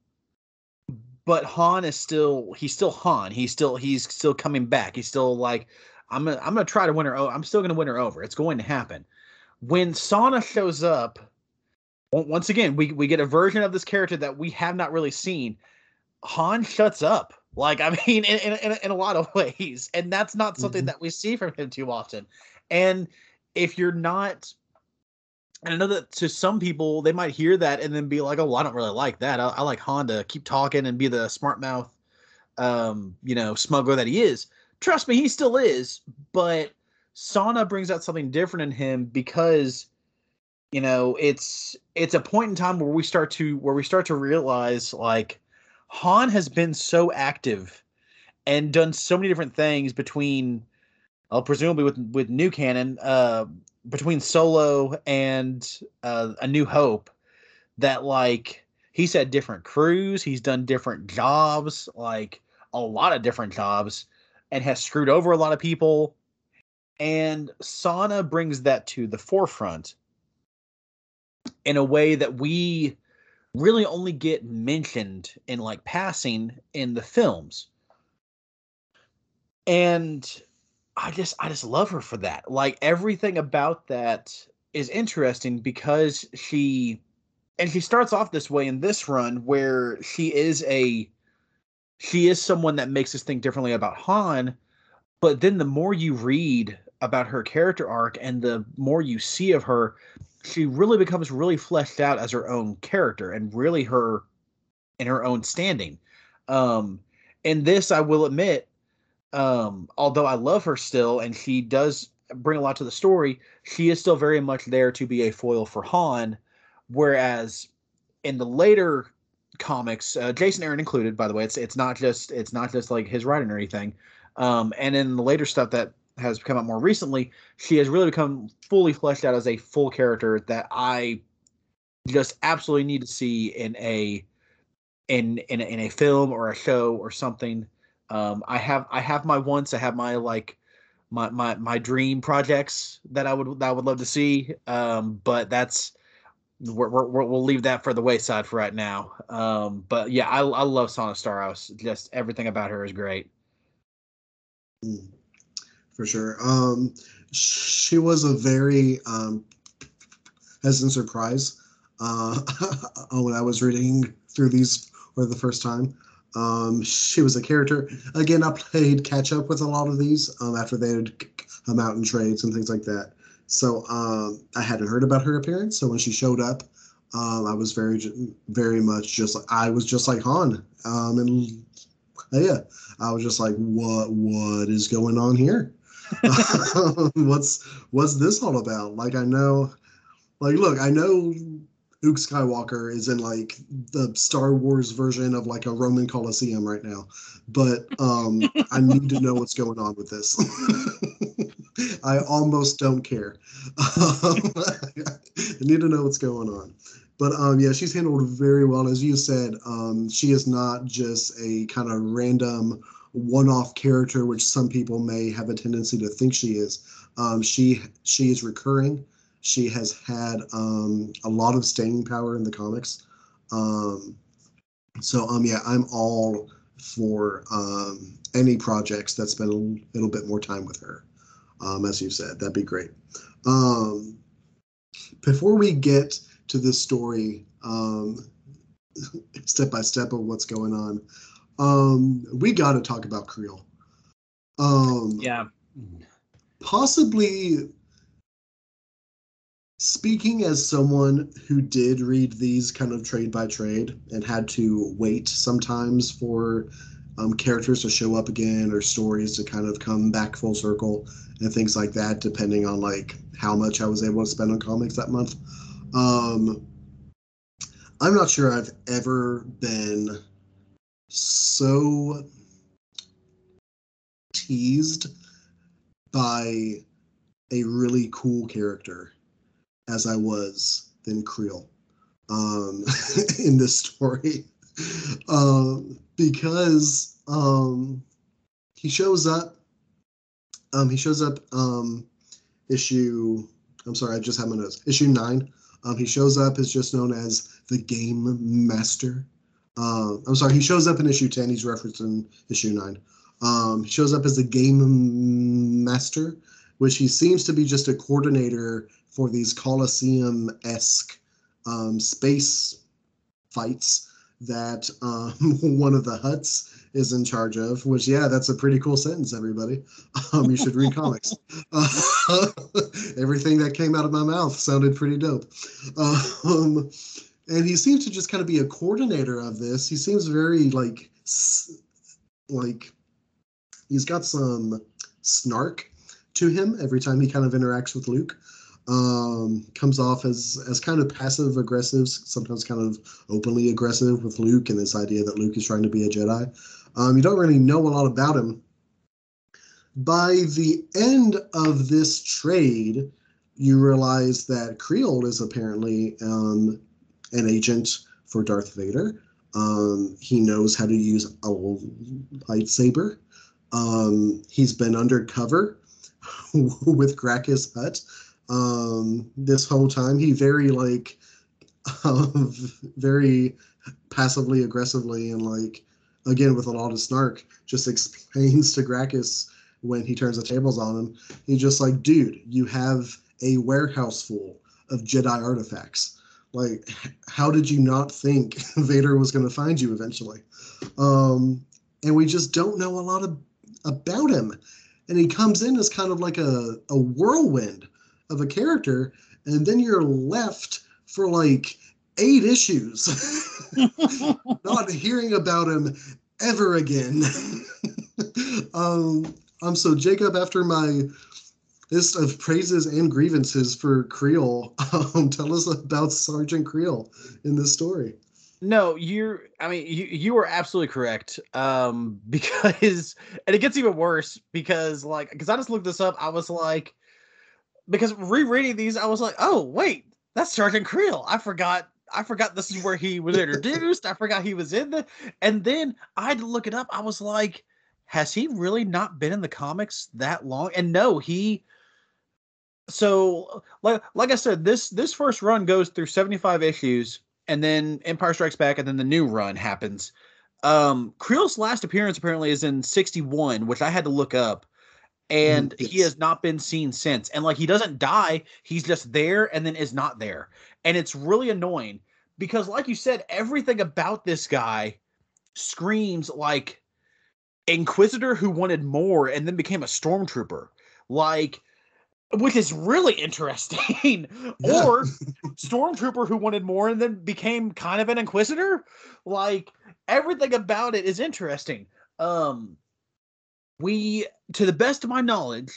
but Han is still he's still Han. He's still he's still coming back. He's still like I'm gonna I'm gonna try to win her I'm still gonna win her over. It's going to happen. When Sana shows up once again we we get a version of this character that we have not really seen. Han shuts up like, I [LAUGHS] mean, in, in, in a lot of [LAUGHS] ways. And that's not something mm-hmm. that we see from him too often. And if you're not, and I know that to some people, they might hear that and then be like, oh, well, I don't really like that. I, I like Han to, keep talking and be the smart mouth, um, you know, smuggler that he is. Trust me, he still is. But Sana brings out something different in him because you know it's it's a point in time where we start to where we start to realize like Han has been so active and done so many different things between, well, presumably with with new canon, uh, between Solo and uh, A New Hope, that like he's had different crews, he's done different jobs, like a lot of different jobs, and has screwed over a lot of people. And Sana brings that to the forefront in a way that we really only get mentioned in like passing in the films. And I just I just love her for that. Like everything about that is interesting because she and she starts off this way in this run where she is a she is someone that makes us think differently about Han, but then the more you read about her character arc and the more you see of her, she really becomes really fleshed out as her own character and really her in her own standing. Um, in this, I will admit, um, although I love her still and she does bring a lot to the story, she is still very much there to be a foil for Han. Whereas in the later comics, uh, Jason Aaron included, by the way, it's it's not just it's not just like his writing or anything. Um, and in the later stuff that has come out more recently, she has really become fully fleshed out as a full character that I just absolutely need to see in a in in a, in a film or a show or something. Um, I have I have my wants. I have my like my my my dream projects that I would that I would love to see. Um, but that's we're, we will leave that for the wayside for right now. Um, but yeah, I I love Sana Starros. Just everything about her is great. Mm for sure. Um, she was a very um, pleasant surprise uh, [LAUGHS] when I was reading through these for the first time. Um, she was a character. Again, I played catch up with a lot of these um, after they had come out in trades and things like that. So um, I hadn't heard about her appearance. So when she showed up, um, I was very, very much just I was just like Han. Um, and yeah, I was just like, what, what is going on here? [LAUGHS] what's what's this all about? Like I know, like look, I know Luke Skywalker is in like the Star Wars version of like a Roman Coliseum right now, but um, I need to know what's going on with this. [LAUGHS] I almost don't care. [LAUGHS] I need to know what's going on. But um, yeah, she's handled very well. As you said, um, she is not just a kind of random one-off character, which some people may have a tendency to think she is. Um, she she is recurring. She has had um, a lot of staying power in the comics. Um, so um yeah, I'm all for um, any projects that spend a little bit more time with her. Um, as you said, that'd be great. Um, before we get to this story, um, [LAUGHS] step by step of what's going on, um, we got to talk about Kreel. Um, yeah. Possibly speaking as someone who did read these kind of trade by trade and had to wait sometimes for um, characters to show up again or stories to kind of come back full circle and things like that, depending on like how much I was able to spend on comics that month. Um, I'm not sure I've ever been so teased by a really cool character as I was than Kreel um, [LAUGHS] in this story. Um, because um, he shows up. Um, he shows up um, issue. I'm sorry, I just have my notes. Issue nine. Um, he shows up as just known as the Game Master. Uh, I'm sorry, he shows up in issue 10. He's referenced in issue 9. Um, he shows up as the Game Master, which he seems to be just a coordinator for these Coliseum esque um, space fights that um, [LAUGHS] one of the Hutts is in charge of. Which, yeah, that's a pretty cool sentence, everybody. Um, you should read comics. Uh, [LAUGHS] [LAUGHS] everything that came out of my mouth sounded pretty dope. Um, and he seems to just kind of be a coordinator of this. He seems very like like he's got some snark to him every time he kind of interacts with Luke. Um, comes off as as kind of passive aggressive, sometimes kind of openly aggressive with Luke, and this idea that Luke is trying to be a Jedi. Um, you don't really know a lot about him. By the end of this trade, you realize that Kreel is apparently um, an agent for Darth Vader. Um, he knows how to use a lightsaber. Um, he's been undercover [LAUGHS] with Grakkus Hutt um, this whole time. He very like um, [LAUGHS] very passively aggressively and like again with a lot of snark just [LAUGHS] explains to Grakkus when he turns the tables on him. He's just like, dude, you have a warehouse full of Jedi artifacts. Like, how did you not think [LAUGHS] Vader was going to find you eventually? Um, and we just don't know a lot of, about him. And he comes in as kind of like a, a whirlwind of a character, and then you're left for like eight issues [LAUGHS] [LAUGHS] not hearing about him ever again. um, um, so Jacob, after my list of praises and grievances for Kreel. [LAUGHS] Um, tell us about Sergeant Kreel in this story. No, you're. I mean, you you were absolutely correct. Um, [LAUGHS] because and it gets even worse because like because I just looked this up. I was like, because rereading these, I was like, oh wait, that's Sergeant Kreel. I forgot. I forgot this is where he was introduced. I forgot he was in the. And then I had to look it up. I was like, has he really not been in the comics that long? And no, he so like like I said, this this first run goes through 75 issues, and then Empire Strikes Back, and then the new run happens. Um Kreel's last appearance apparently is in 61, which I had to look up. And yes. he has not been seen since. And like he doesn't die, he's just there and then is not there. And it's really annoying because, like you said, everything about this guy screams like Inquisitor who wanted more and then became a stormtrooper. Like which is really interesting. [LAUGHS] Or [LAUGHS] stormtrooper who wanted more and then became kind of an inquisitor. Like everything about it is interesting. Um we to the best of my knowledge,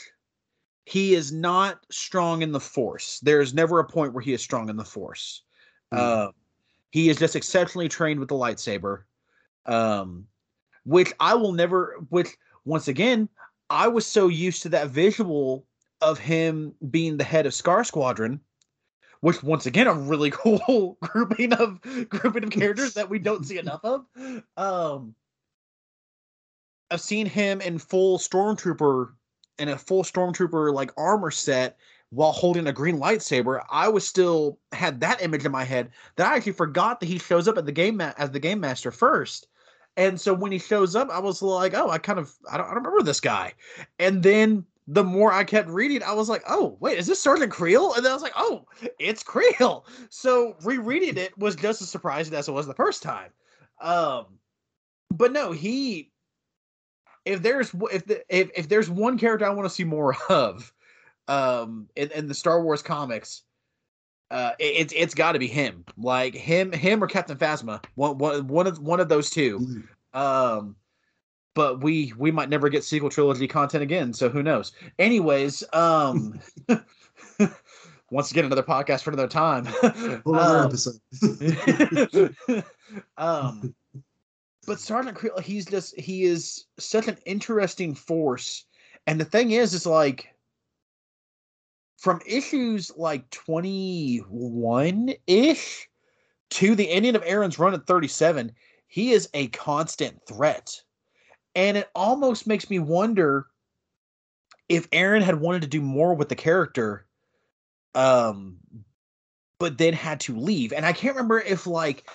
he is not strong in the force. There is never a point where he is strong in the force. Mm. Uh, he is just exceptionally trained with the lightsaber. Um which I will never which once again, I was so used to that visual of him being the head of Scar Squadron, which once again a really [LAUGHS] cool grouping of grouping of characters that we don't see enough of. Um, I've seen him in full stormtrooper in a full stormtrooper like armor set while holding a green lightsaber. I was still had that image in my head that I actually forgot that he shows up at the game ma- as the game master first. And so when he shows up, I was like, oh, I kind of I don't, I don't remember this guy. And then the more I kept reading, I was like, oh, wait, is this Sergeant Kreel? And then I was like, oh, it's Kreel. So rereading it was just as surprising as it was the first time. Um, but no, he if there's if the, if if there's one character I want to see more [LAUGHS] of, um, in, in the Star Wars comics, uh, it, it's it's got to be him. Like him, him or Captain Phasma. One one one of one of those two. Mm. Um but we we might never get sequel trilogy content again so who knows anyways um [LAUGHS] once again another podcast for another time. [LAUGHS] another um, episode. [LAUGHS] um, but Sergeant Kreel, he's just he is such an interesting force, and the thing is, is like from issues like twenty one ish to the ending of Aaron's run at thirty seven, he is a constant threat, and it almost makes me wonder if Aaron had wanted to do more with the character, um, but then had to leave. And I can't remember if like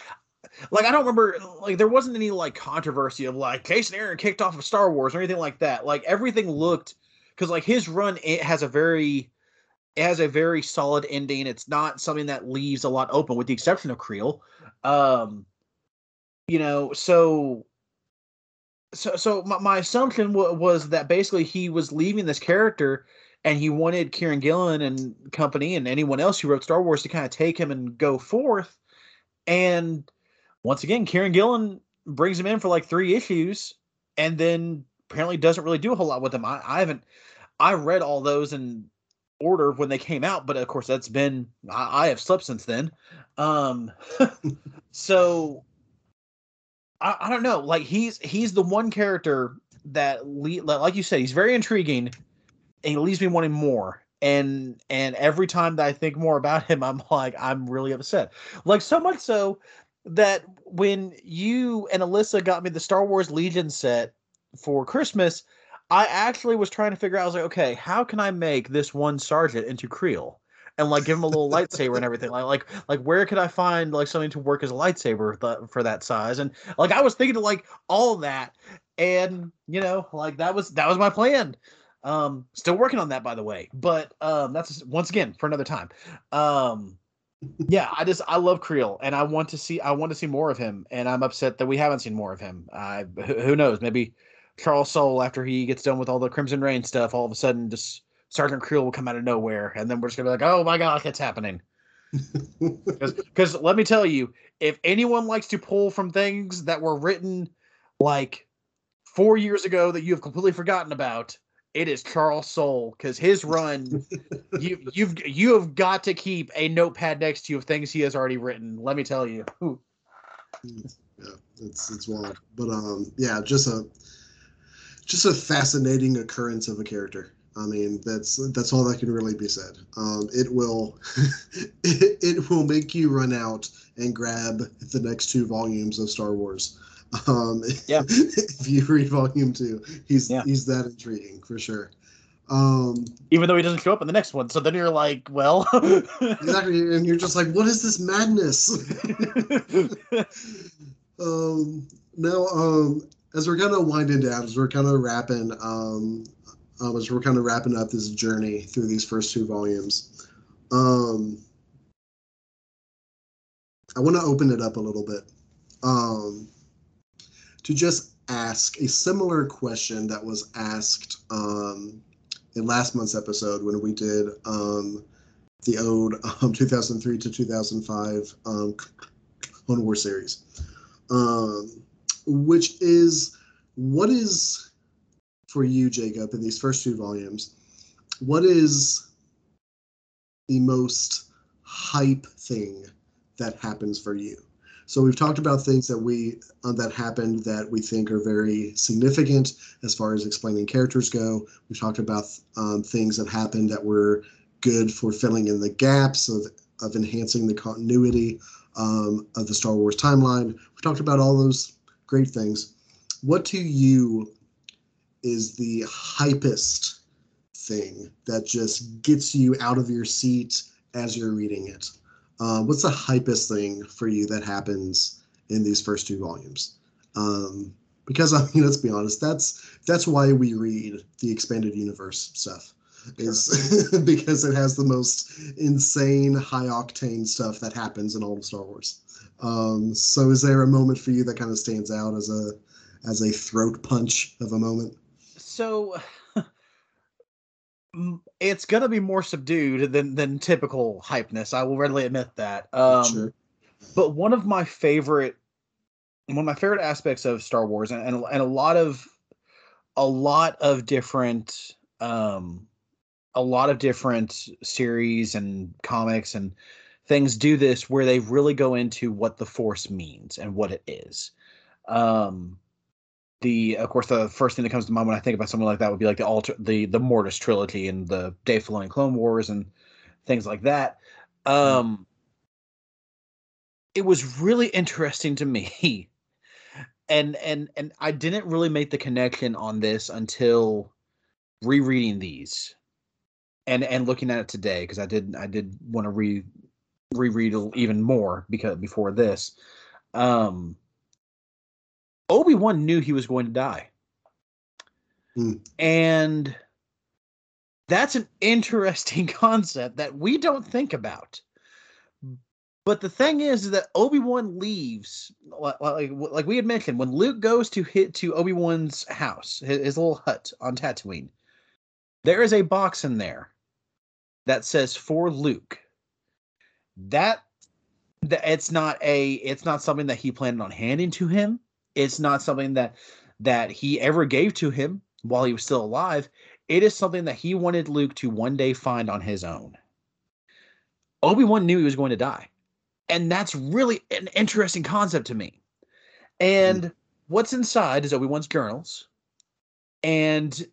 like I don't remember like there wasn't any like controversy of like Jason Aaron kicked off of Star Wars or anything like that. Like everything looked because like his run it has a very it has a very solid ending. It's not something that leaves a lot open, with the exception of Kreel. Um, you know, so so so my, my assumption w- was that basically he was leaving this character and he wanted Kieron Gillen and company and anyone else who wrote Star Wars to kind of take him and go forth. And once again, Kieron Gillen brings him in for like three issues and then apparently doesn't really do a whole lot with them. I, I haven't I read all those in order when they came out, but of course that's been I, I have slept since then. Um [LAUGHS] so I, I don't know. Like he's he's the one character that le- like you said, he's very intriguing and he leaves me wanting more. And and every time that I think more about him, I'm like, I'm really upset. Like so much so that when you and Alyssa got me the Star Wars Legion set for Christmas, I actually was trying to figure out. I was like, okay, how can I make this one sergeant into Kreel? And like give him a little lightsaber and everything. Like, like, like, where could I find like something to work as a lightsaber th- for that size? And like, I was thinking of like all that, and you know, like that was that was my plan. Um, still working on that, by the way. But um, that's once again for another time. Um, yeah, I just I love Kreel, and I want to see I want to see more of him, and I'm upset that we haven't seen more of him. Uh, who knows? Maybe Charles Soule, after he gets done with all the Crimson Reign stuff, all of a sudden just Sergeant Kreel will come out of nowhere, and then we're just gonna be like, oh my god, it's happening. [LAUGHS] Because let me tell you, if anyone likes to pull from things that were written like four years ago that you have completely forgotten about, it is Charles Soule. Because his run, [LAUGHS] you you've you have got to keep a notepad next to you of things he has already written. Let me tell you. Yeah, it's it's wild, but um, yeah, just a just a fascinating occurrence of a character. I mean, that's that's all that can really be said. Um, it will it, [LAUGHS] it will make you run out and grab the next two volumes of Star Wars. Um, Yeah. [LAUGHS] if you read volume two, he's Yeah. he's that intriguing for sure. Um, Even though he doesn't show up in the next one, so then you're like, well, [LAUGHS] exactly, and you're just like, what is this madness? um, now, um, as we're kind of winding down, as we're kind of wrapping, um, um, as we're kind of wrapping up this journey through these first two volumes, um, I want to open it up a little bit um, to just ask a similar question that was asked um, in last month's episode when we did um, the ode um, [LAUGHS] 2003 to 2005 um, Clone War series, um, which is what is for you, Jacob, in these first two volumes, what is the most hype thing that happens for you? So we've talked about things that we uh, that happened that we think are very significant as far as explaining characters go. We've talked about um, things that happened that were good for filling in the gaps of of enhancing the continuity um, of the Star Wars timeline. We've talked about all those great things. What to you is the hypest thing that just gets you out of your seat as you're reading it? Uh, what's the hypest thing for you that happens in these first two volumes? Um, because [LAUGHS] I mean, let's be honest, that's that's why we read the expanded universe stuff is [LAUGHS] because it has the most insane high octane stuff that happens in all of Star Wars. Um, so is there a moment for you that kind of stands out as a as a throat punch of a moment? So it's gonna be more subdued than than typical hypeness. I will readily admit that. Um, sure. But one of my favorite, one of my favorite aspects of Star Wars, and and, and a lot of, a lot of different um, a lot of different series and comics and things do this where they really go into what the force means and what it is. Um, the of course the first thing that comes to mind when I think about something like that would be like the alter the the Mortis trilogy and the Dave Filoni Clone Wars and things like that. Um, it was really interesting to me, [LAUGHS] and and and I didn't really make the connection on this until rereading these and and looking at it today because I did I did want to re reread even more because before this. Um, Obi Wan knew he was going to die. Mm. And that's an interesting [LAUGHS] concept that we don't think about. But the thing is, is that Obi Wan leaves, like, like, we had mentioned, when Luke goes to hit to Obi Wan's house, his, his little hut on Tatooine, there is a box in there that says for Luke. That that it's not a it's not something that he planned on handing to him it's not something that that he ever gave to him while he was still alive. It is something that he wanted Luke to one day find on his own. Obi-Wan knew he was going to die. And that's really an interesting concept to me. And mm. what's inside is Obi-Wan's journals. And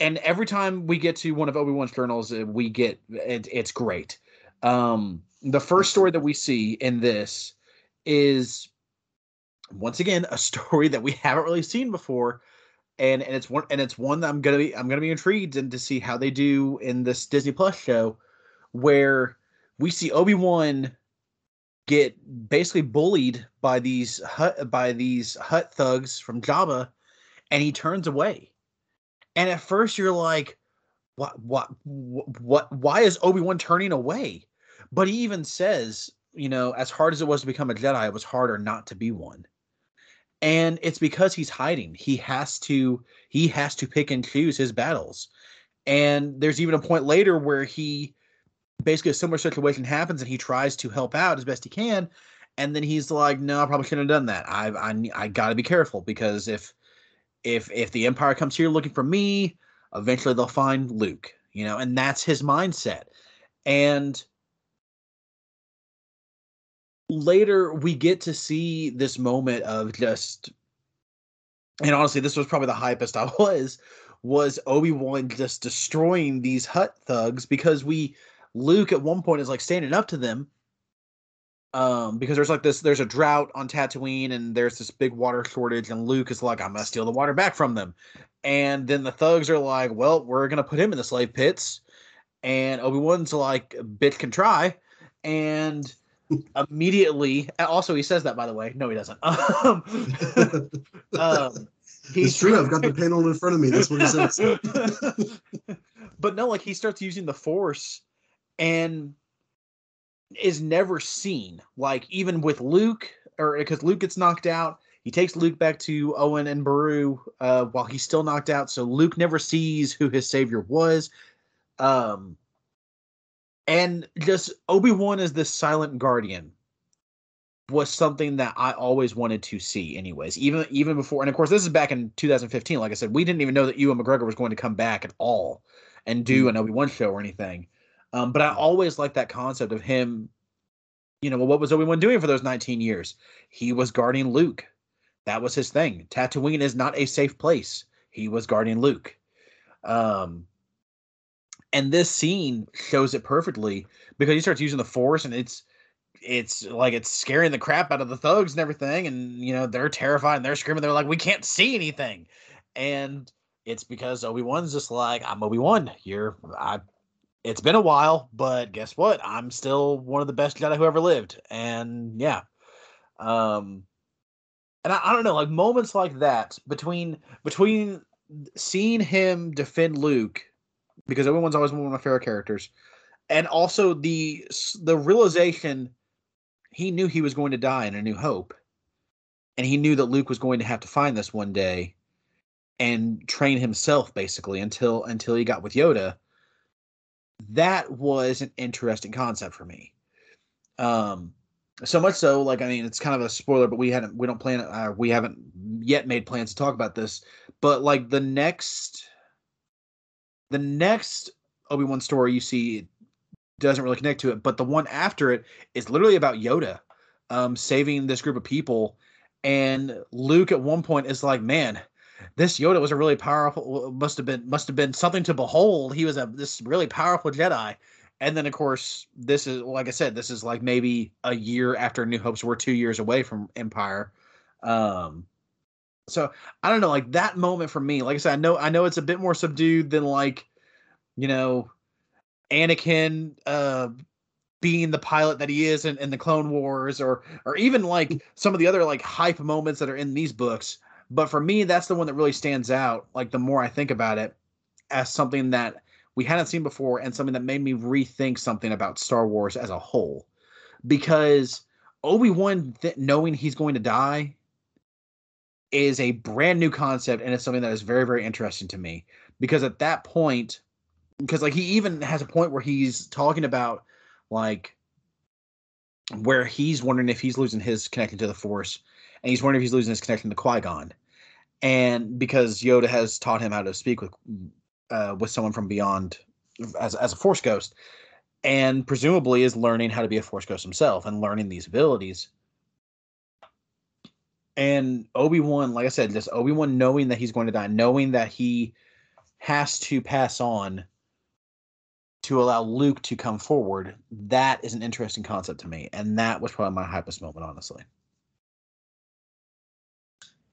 and every time we get to one of Obi-Wan's journals, uh, we get it, it's great. Um the first story that we see in this is once again a [LAUGHS] story that we haven't really seen before and and it's one and it's one that I'm gonna be I'm gonna be intrigued and to see how they do in this Disney Plus show, where we see Obi Wan get basically bullied by these Hutt by these Hutt thugs from Jabba, and he turns away. And at first you're like, what what what why is Obi Wan turning away? But he even says, you know, as hard as it was to become a Jedi, it was harder not to be one and it's because he's hiding. He has to he has to pick and choose his battles. And there's even a point later where he basically a similar situation happens and he tries to help out as best he can. And then he's like no i probably shouldn't have done that. I i, I gotta be careful because if if if the empire comes here looking for me eventually they'll find luke you know? And that's his mindset. And later we get to see this moment of just and honestly this was probably the hypest i [LAUGHS] was was obi-wan just destroying these Hutt thugs because we luke at one point is like standing up to them um because there's like this there's a drought on tatooine and there's this big water shortage and luke is like i'm gonna steal the water back from them. And then the thugs are like well we're gonna put him in the slave pits. And obi-wan's like bitch can try. And immediately. Also, he says that by the way. No, he doesn't. [LAUGHS] Um, [LAUGHS] um, he's true. I've got the panel in front of me. That's what he says. [LAUGHS] but no, like he starts using the force and is never seen. Like even with Luke, or because Luke gets knocked out, he takes Luke back to Owen and Beru uh, while he's still knocked out. So Luke never sees who his savior was. Um, and just obi-wan as the silent guardian was something that i always wanted to see anyways even even before and of course this is back in 2015 like i said we didn't even know that ewan mcgregor was going to come back at all and do mm. an obi-wan show or anything. Um, but i always liked that concept of him you know well, what was obi-wan doing for those 19 years? He was guarding luke. That was his thing. Tatooine is not a safe place. He was guarding luke. Um and this scene shows it perfectly because he starts using the force and it's it's like it's scaring the crap out of the thugs and everything. And you know they're terrified and they're screaming. They're like we can't see anything. And it's because obi-wan's just like i'm obi-wan. You're i it's been a while but guess what? I'm still one of the best jedi who ever lived. And yeah. Um and I, I don't know like moments like that between between seeing him defend luke because everyone's always one of my favorite characters, and also the the realization he knew he was going to die in A New Hope, and he knew that Luke was going to have to find this one day, and train himself basically until until he got with Yoda. That was an interesting concept for me. Um, so much so, like I mean, it's kind of a spoiler, but we hadn't, we don't plan, uh, we haven't yet made plans to talk about this. But like the next the next Obi Wan story you see doesn't really connect to it, but the one after it is literally about Yoda um, saving this group of people. And Luke at one point is like, "Man, this Yoda was a really powerful. Must have been must have been something to behold. He was a this really powerful Jedi." And then, of course, this is like I said, this is like maybe a year after New Hope's. We're two years away from Empire. Um, so I don't know, like that moment for me. Like I said, I know I know it's a bit more subdued than like, you know, Anakin uh being the pilot that he is in, in the Clone Wars, or or even like some of the other like hype moments that are in these books. But for me, that's the one that really stands out. Like the more I think about it, as something that we hadn't seen before, and something that made me rethink something about Star Wars as a whole, because Obi Wan th- knowing he's going to die is a brand new concept, and it's something that is very very interesting to me. Because at that point, because like he even has a point where he's talking about like where he's wondering if he's losing his connection to the Force, and he's wondering if he's losing his connection to Qui Gon, and because Yoda has taught him how to speak with uh, with someone from beyond as as a Force ghost, and presumably is learning how to be a Force ghost himself and learning these abilities. And Obi Wan, like I said, just Obi Wan knowing that he's going to die, knowing that he has to pass on to allow Luke to come forward, that is an interesting concept to me. And that was probably my hypest moment, honestly.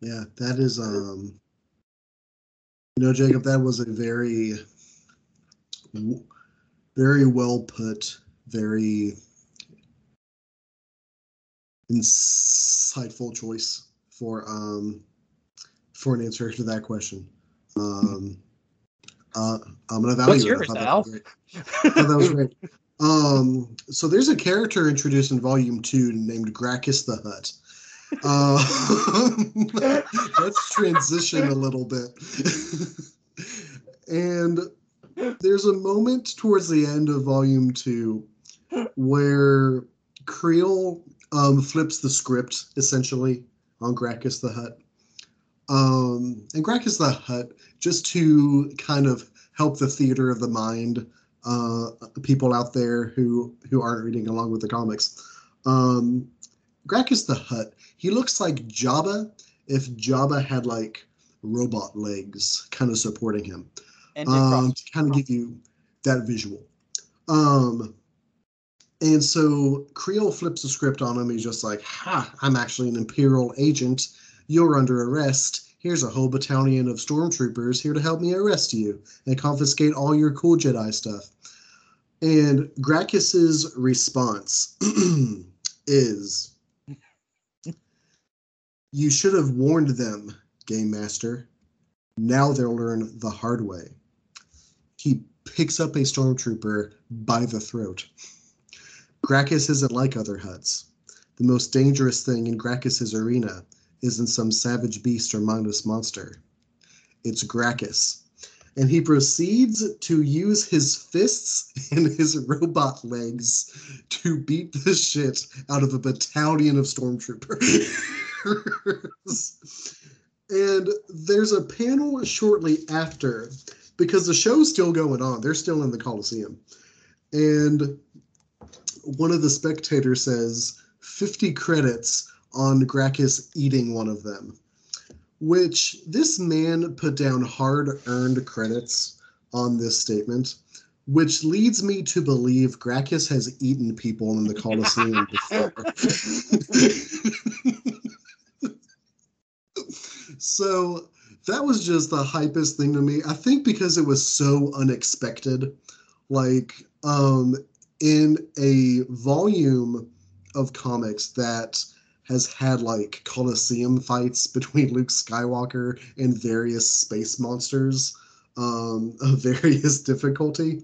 Yeah, that is um you know, Jacob, that was a very very well put, very insightful choice for um for an answer to that question. Um uh, I'm gonna value What's yours, That Al? that was great. [LAUGHS] Um, so there's a character introduced in Volume Two named Gracchus the Hutt. Uh, [LAUGHS] let's transition a little bit. [LAUGHS] and there's a moment towards the end of Volume Two where Kreel um, flips the script essentially on Gracchus the Hutt. Um, and Gracchus the Hutt, just to kind of help the theater of the mind, uh, people out there who who aren't reading along with the comics. Um, Gracchus the Hutt, he looks like Jabba if Jabba had like robot legs kind of supporting him. Um, to kind of give you that visual. Um, and so Kreel flips the script on him. He's just like, ha, I'm actually an Imperial agent. You're under arrest. Here's a whole battalion of stormtroopers here to help me arrest you and confiscate all your cool Jedi stuff. And Gracchus's response [CLEARS THROAT] is You should have warned them, Game Master. Now they'll learn the hard way. He picks up a stormtrooper by the throat. Gracchus isn't like other Hutts. The most dangerous thing in Gracchus's arena isn't some savage beast or mindless monster. It's Gracchus. And he proceeds to use his fists [LAUGHS] and his robot legs to beat the shit out of a battalion of stormtroopers. [LAUGHS] and there's a panel shortly after because the show's still going on. They're still in the Coliseum. And one of the spectators says 50 credits on Gracchus eating one of them, which this man put down hard earned credits on this statement, which leads me to believe Gracchus has eaten people in the Colosseum [LAUGHS] before. [LAUGHS] so that was just the hypest thing to me. I think because it was so unexpected. Like, um, in a volume of comics that has had like Colosseum fights between [LAUGHS] Luke Skywalker and various space monsters um, [LAUGHS] of various difficulty.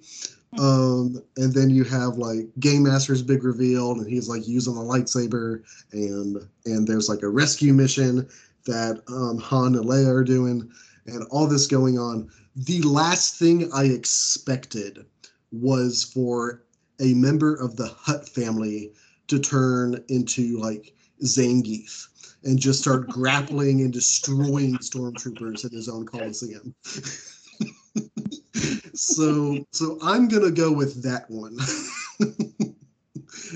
Um, and then you have like Game Master's big reveal, and he's like using a lightsaber, and and there's like a rescue mission that um, Han and Leia are doing, and all this going on. The last thing I expected was for a member of the Hutt family to turn into like Zangief and just start [LAUGHS] grappling and destroying stormtroopers at his own coliseum. [LAUGHS] so so I'm gonna go with that one. [LAUGHS]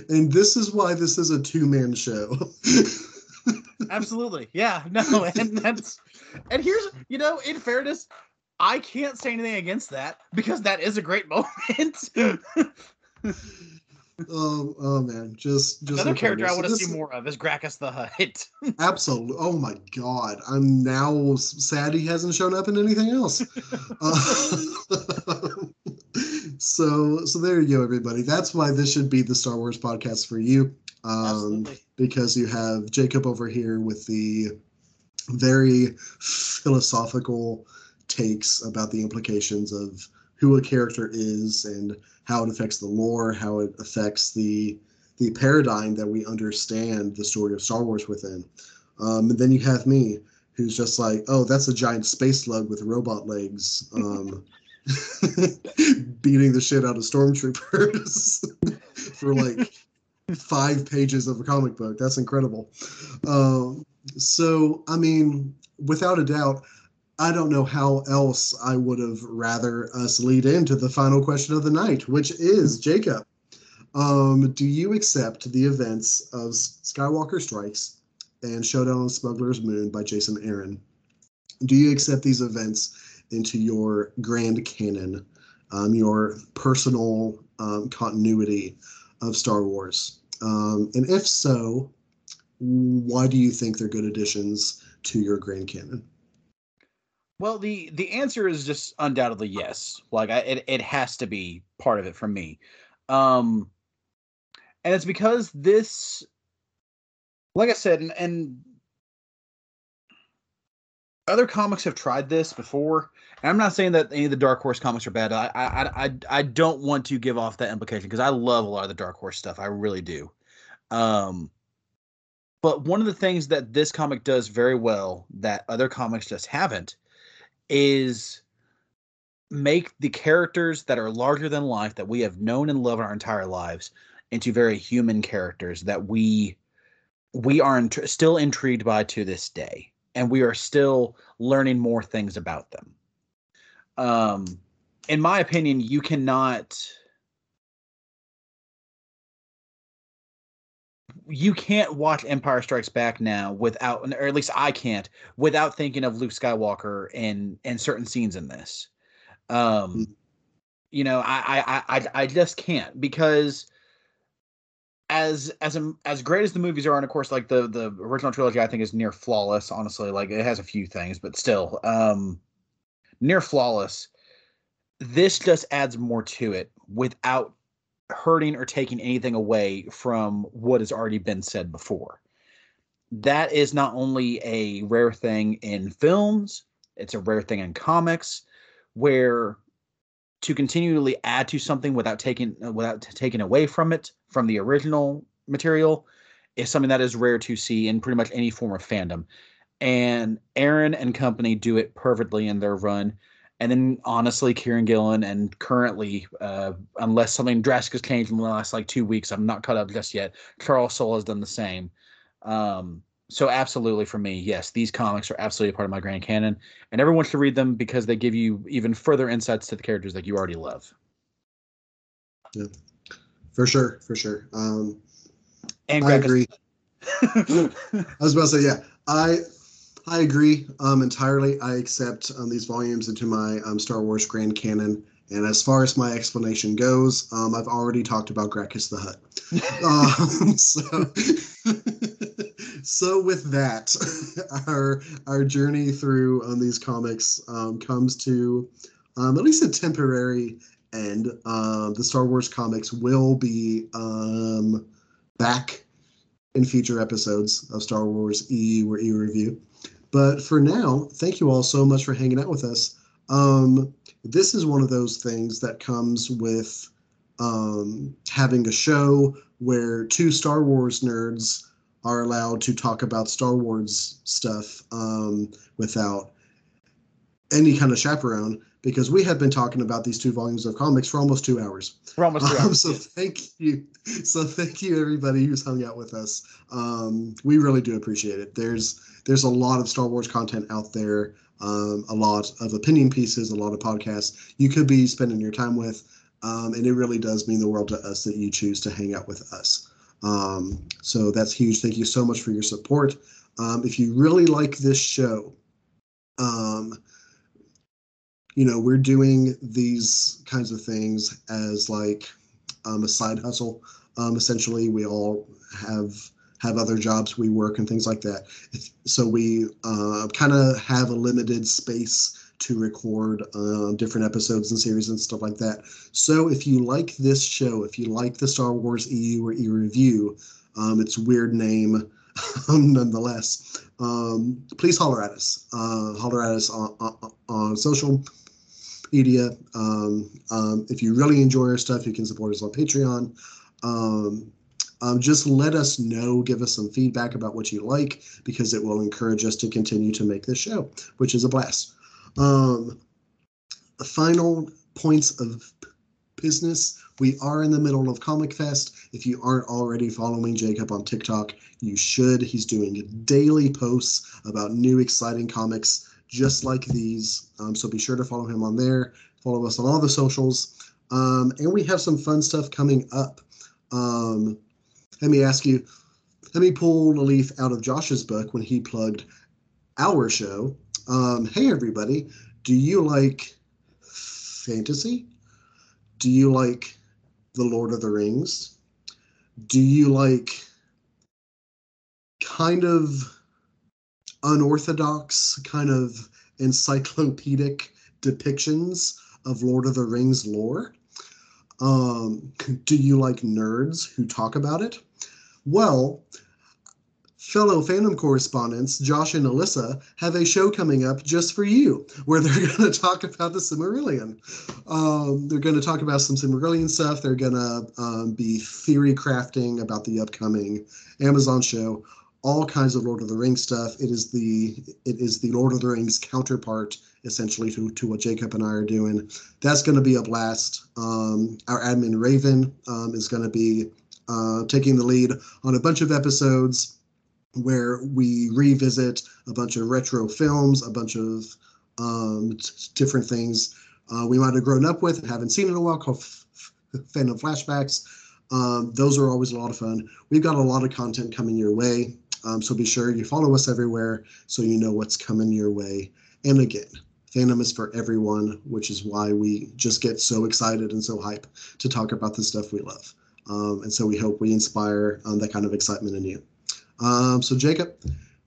and this is why this is a two-man show. Absolutely. Yeah. No, and that's and here's you know, in fairness, I can't say anything against that because that is a great moment. [LAUGHS] oh, oh man, just just another character I want to see more of is Gracchus the Hutt. [LAUGHS] absolutely. Oh my god, I'm now sad he hasn't shown up in anything else. uh, [LAUGHS] so, so there you go, everybody. That's why this should be the Star Wars podcast for you. Um, because you have Jacob over here with the very philosophical takes about the implications of who a character is and how it affects the lore, how it affects the the paradigm that we understand the story of Star Wars within. Um, and then you have me, who's just like, oh, that's a giant space slug with robot legs, um, [LAUGHS] beating the shit out of stormtroopers [LAUGHS] for like five pages of a comic book. That's incredible. Um, so, I mean, without a doubt, I don't know how else I would have rather us lead into the final question of the night, which is Jacob. Um, do you accept the events of Skywalker Strikes and Showdown on Smuggler's Moon by Jason Aaron? Do you accept these events into your grand canon, um, your personal um, continuity of Star Wars? Um, and if so, why do you think they're good additions to your grand canon? Well, the the answer is just undoubtedly yes. Like I, it it has to be part of it for me. Um and it's because this like I said and, and other comics have tried this before. And I'm not saying that any of the Dark Horse comics are bad. I I I, I don't want to give off that implication because I love a lot of the Dark Horse stuff. I really do. Um but one of the things that this comic does very well that other comics just haven't is make the characters that are larger than life that we have known and loved our entire lives into very human characters that we we are int- still intrigued by to this day. And we are still learning more things about them. Um in my opinion you cannot you can't watch Empire Strikes Back now without, or at least I can't, without thinking of Luke Skywalker and and certain scenes in this. Um, hmm. you know, I I I I just can't because as as a, as great as the movies are, and of course, like the the original trilogy, I think is near flawless. Honestly, like it has a few things, but still, um, near flawless. This just adds more to it without hurting or taking anything away from what has already been said before. That is not only a rare thing in films, it's a rare thing in comics where to continually add to something without taking uh, without taking away from it from the original material is something that is rare to see in pretty much any form of fandom. And Aaron and company do it perfectly in their run. And then honestly, Kieron Gillen and currently, uh, unless something drastic has changed in the last like two weeks, I'm not caught up just yet. Charles Soule has done the same. Um, so absolutely for me, yes, these comics are absolutely a part of my grand canon, and everyone should read them because they give you even further insights to the characters that you already love. Yeah, for sure, for sure. Um, and I agree. [LAUGHS] I was about to say, yeah, I I agree um, entirely. I accept um, these volumes into my um, Star Wars Grand Canon. And as far as my explanation goes, um, I've already talked about Gracchus the Hutt. [LAUGHS] Um, so, [LAUGHS] so with that, [LAUGHS] our our journey through um, these comics comes to at least a temporary end. Uh, the Star Wars comics will be back in future episodes of Star Wars EU or E Review. But for now, thank you all so much for hanging out with us. Um, this is one of those things that comes with um, having a show where two Star Wars nerds are allowed to talk about Star Wars stuff um, without any kind of chaperone because we have been talking about these two volumes of comics for almost two hours. For almost two um, hours. so thank you. So thank you everybody who's hung out with us. Um, we really do appreciate it. There's there's a lot of Star Wars content out there. um, a lot of opinion pieces, a lot of podcasts you could be spending your time with. Um, and it really does mean the world to us that you choose to hang out with us. Um, so that's huge. Thank you so much for your support. Um, if you really like this show, um, you know, we're doing these kinds of things as like um, a side hustle. Um, essentially, we all have have other jobs we work and things like that. So we uh, kind of have a limited space to record uh, different episodes and series and stuff like that. So if you like this show, if you like the Star Wars EU or E review, um, it's weird name [LAUGHS] nonetheless. Um, please holler at us. Uh, holler at us on, on, on social media. Um, um, if you really enjoy our stuff, you can support us on Patreon. Um, um, just let us know, give us some feedback about what you like, because it will encourage us to continue to make this show, which is a blast. Um, final points of business. We are in the middle of Comic Fest. If you aren't already following Jacob on TikTok, you should. He's doing daily posts about new exciting comics just like these. Um, so be sure to follow him on there. Follow us on all the socials. Um, and we have some fun stuff coming up. Um, let me ask you, let me pull a leaf out of Josh's book when he plugged our show. Um, hey, everybody, do you like fantasy? Do you like The Lord of the Rings? Do you like kind of unorthodox, kind of encyclopedic depictions of Lord of the Rings lore? Um, do you like nerds who talk about it? Well, fellow fandom correspondents, Josh and Alyssa, have a show coming up just for you where they're [LAUGHS] going to talk about the Silmarillion. Um, they're going to talk about some Silmarillion stuff. They're going to um, be theory crafting about the upcoming Amazon show. All kinds of Lord of the Rings stuff. It is the it is the Lord of the Rings counterpart, essentially, to, to what Jacob and I are doing. That's going to be a blast. Um, our admin Raven um, is going to be uh, taking the lead on a bunch of episodes where we revisit a bunch of retro films, a bunch of um, t- different things uh, we might have grown up with and haven't seen in a while called f- f- Flashbacks. Um, those are always a lot of fun. We've got a lot of content coming your way, um, so be sure you follow us everywhere so you know what's coming your way. And again, fandom is for everyone, which is why we just get so excited and so hype to talk about the stuff we love. Um, and so we hope we inspire um, that kind of excitement in you. Um, so, Jacob,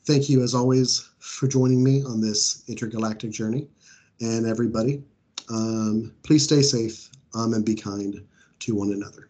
thank you as always for joining me on this intergalactic journey. And everybody, um, please stay safe um, and be kind to one another.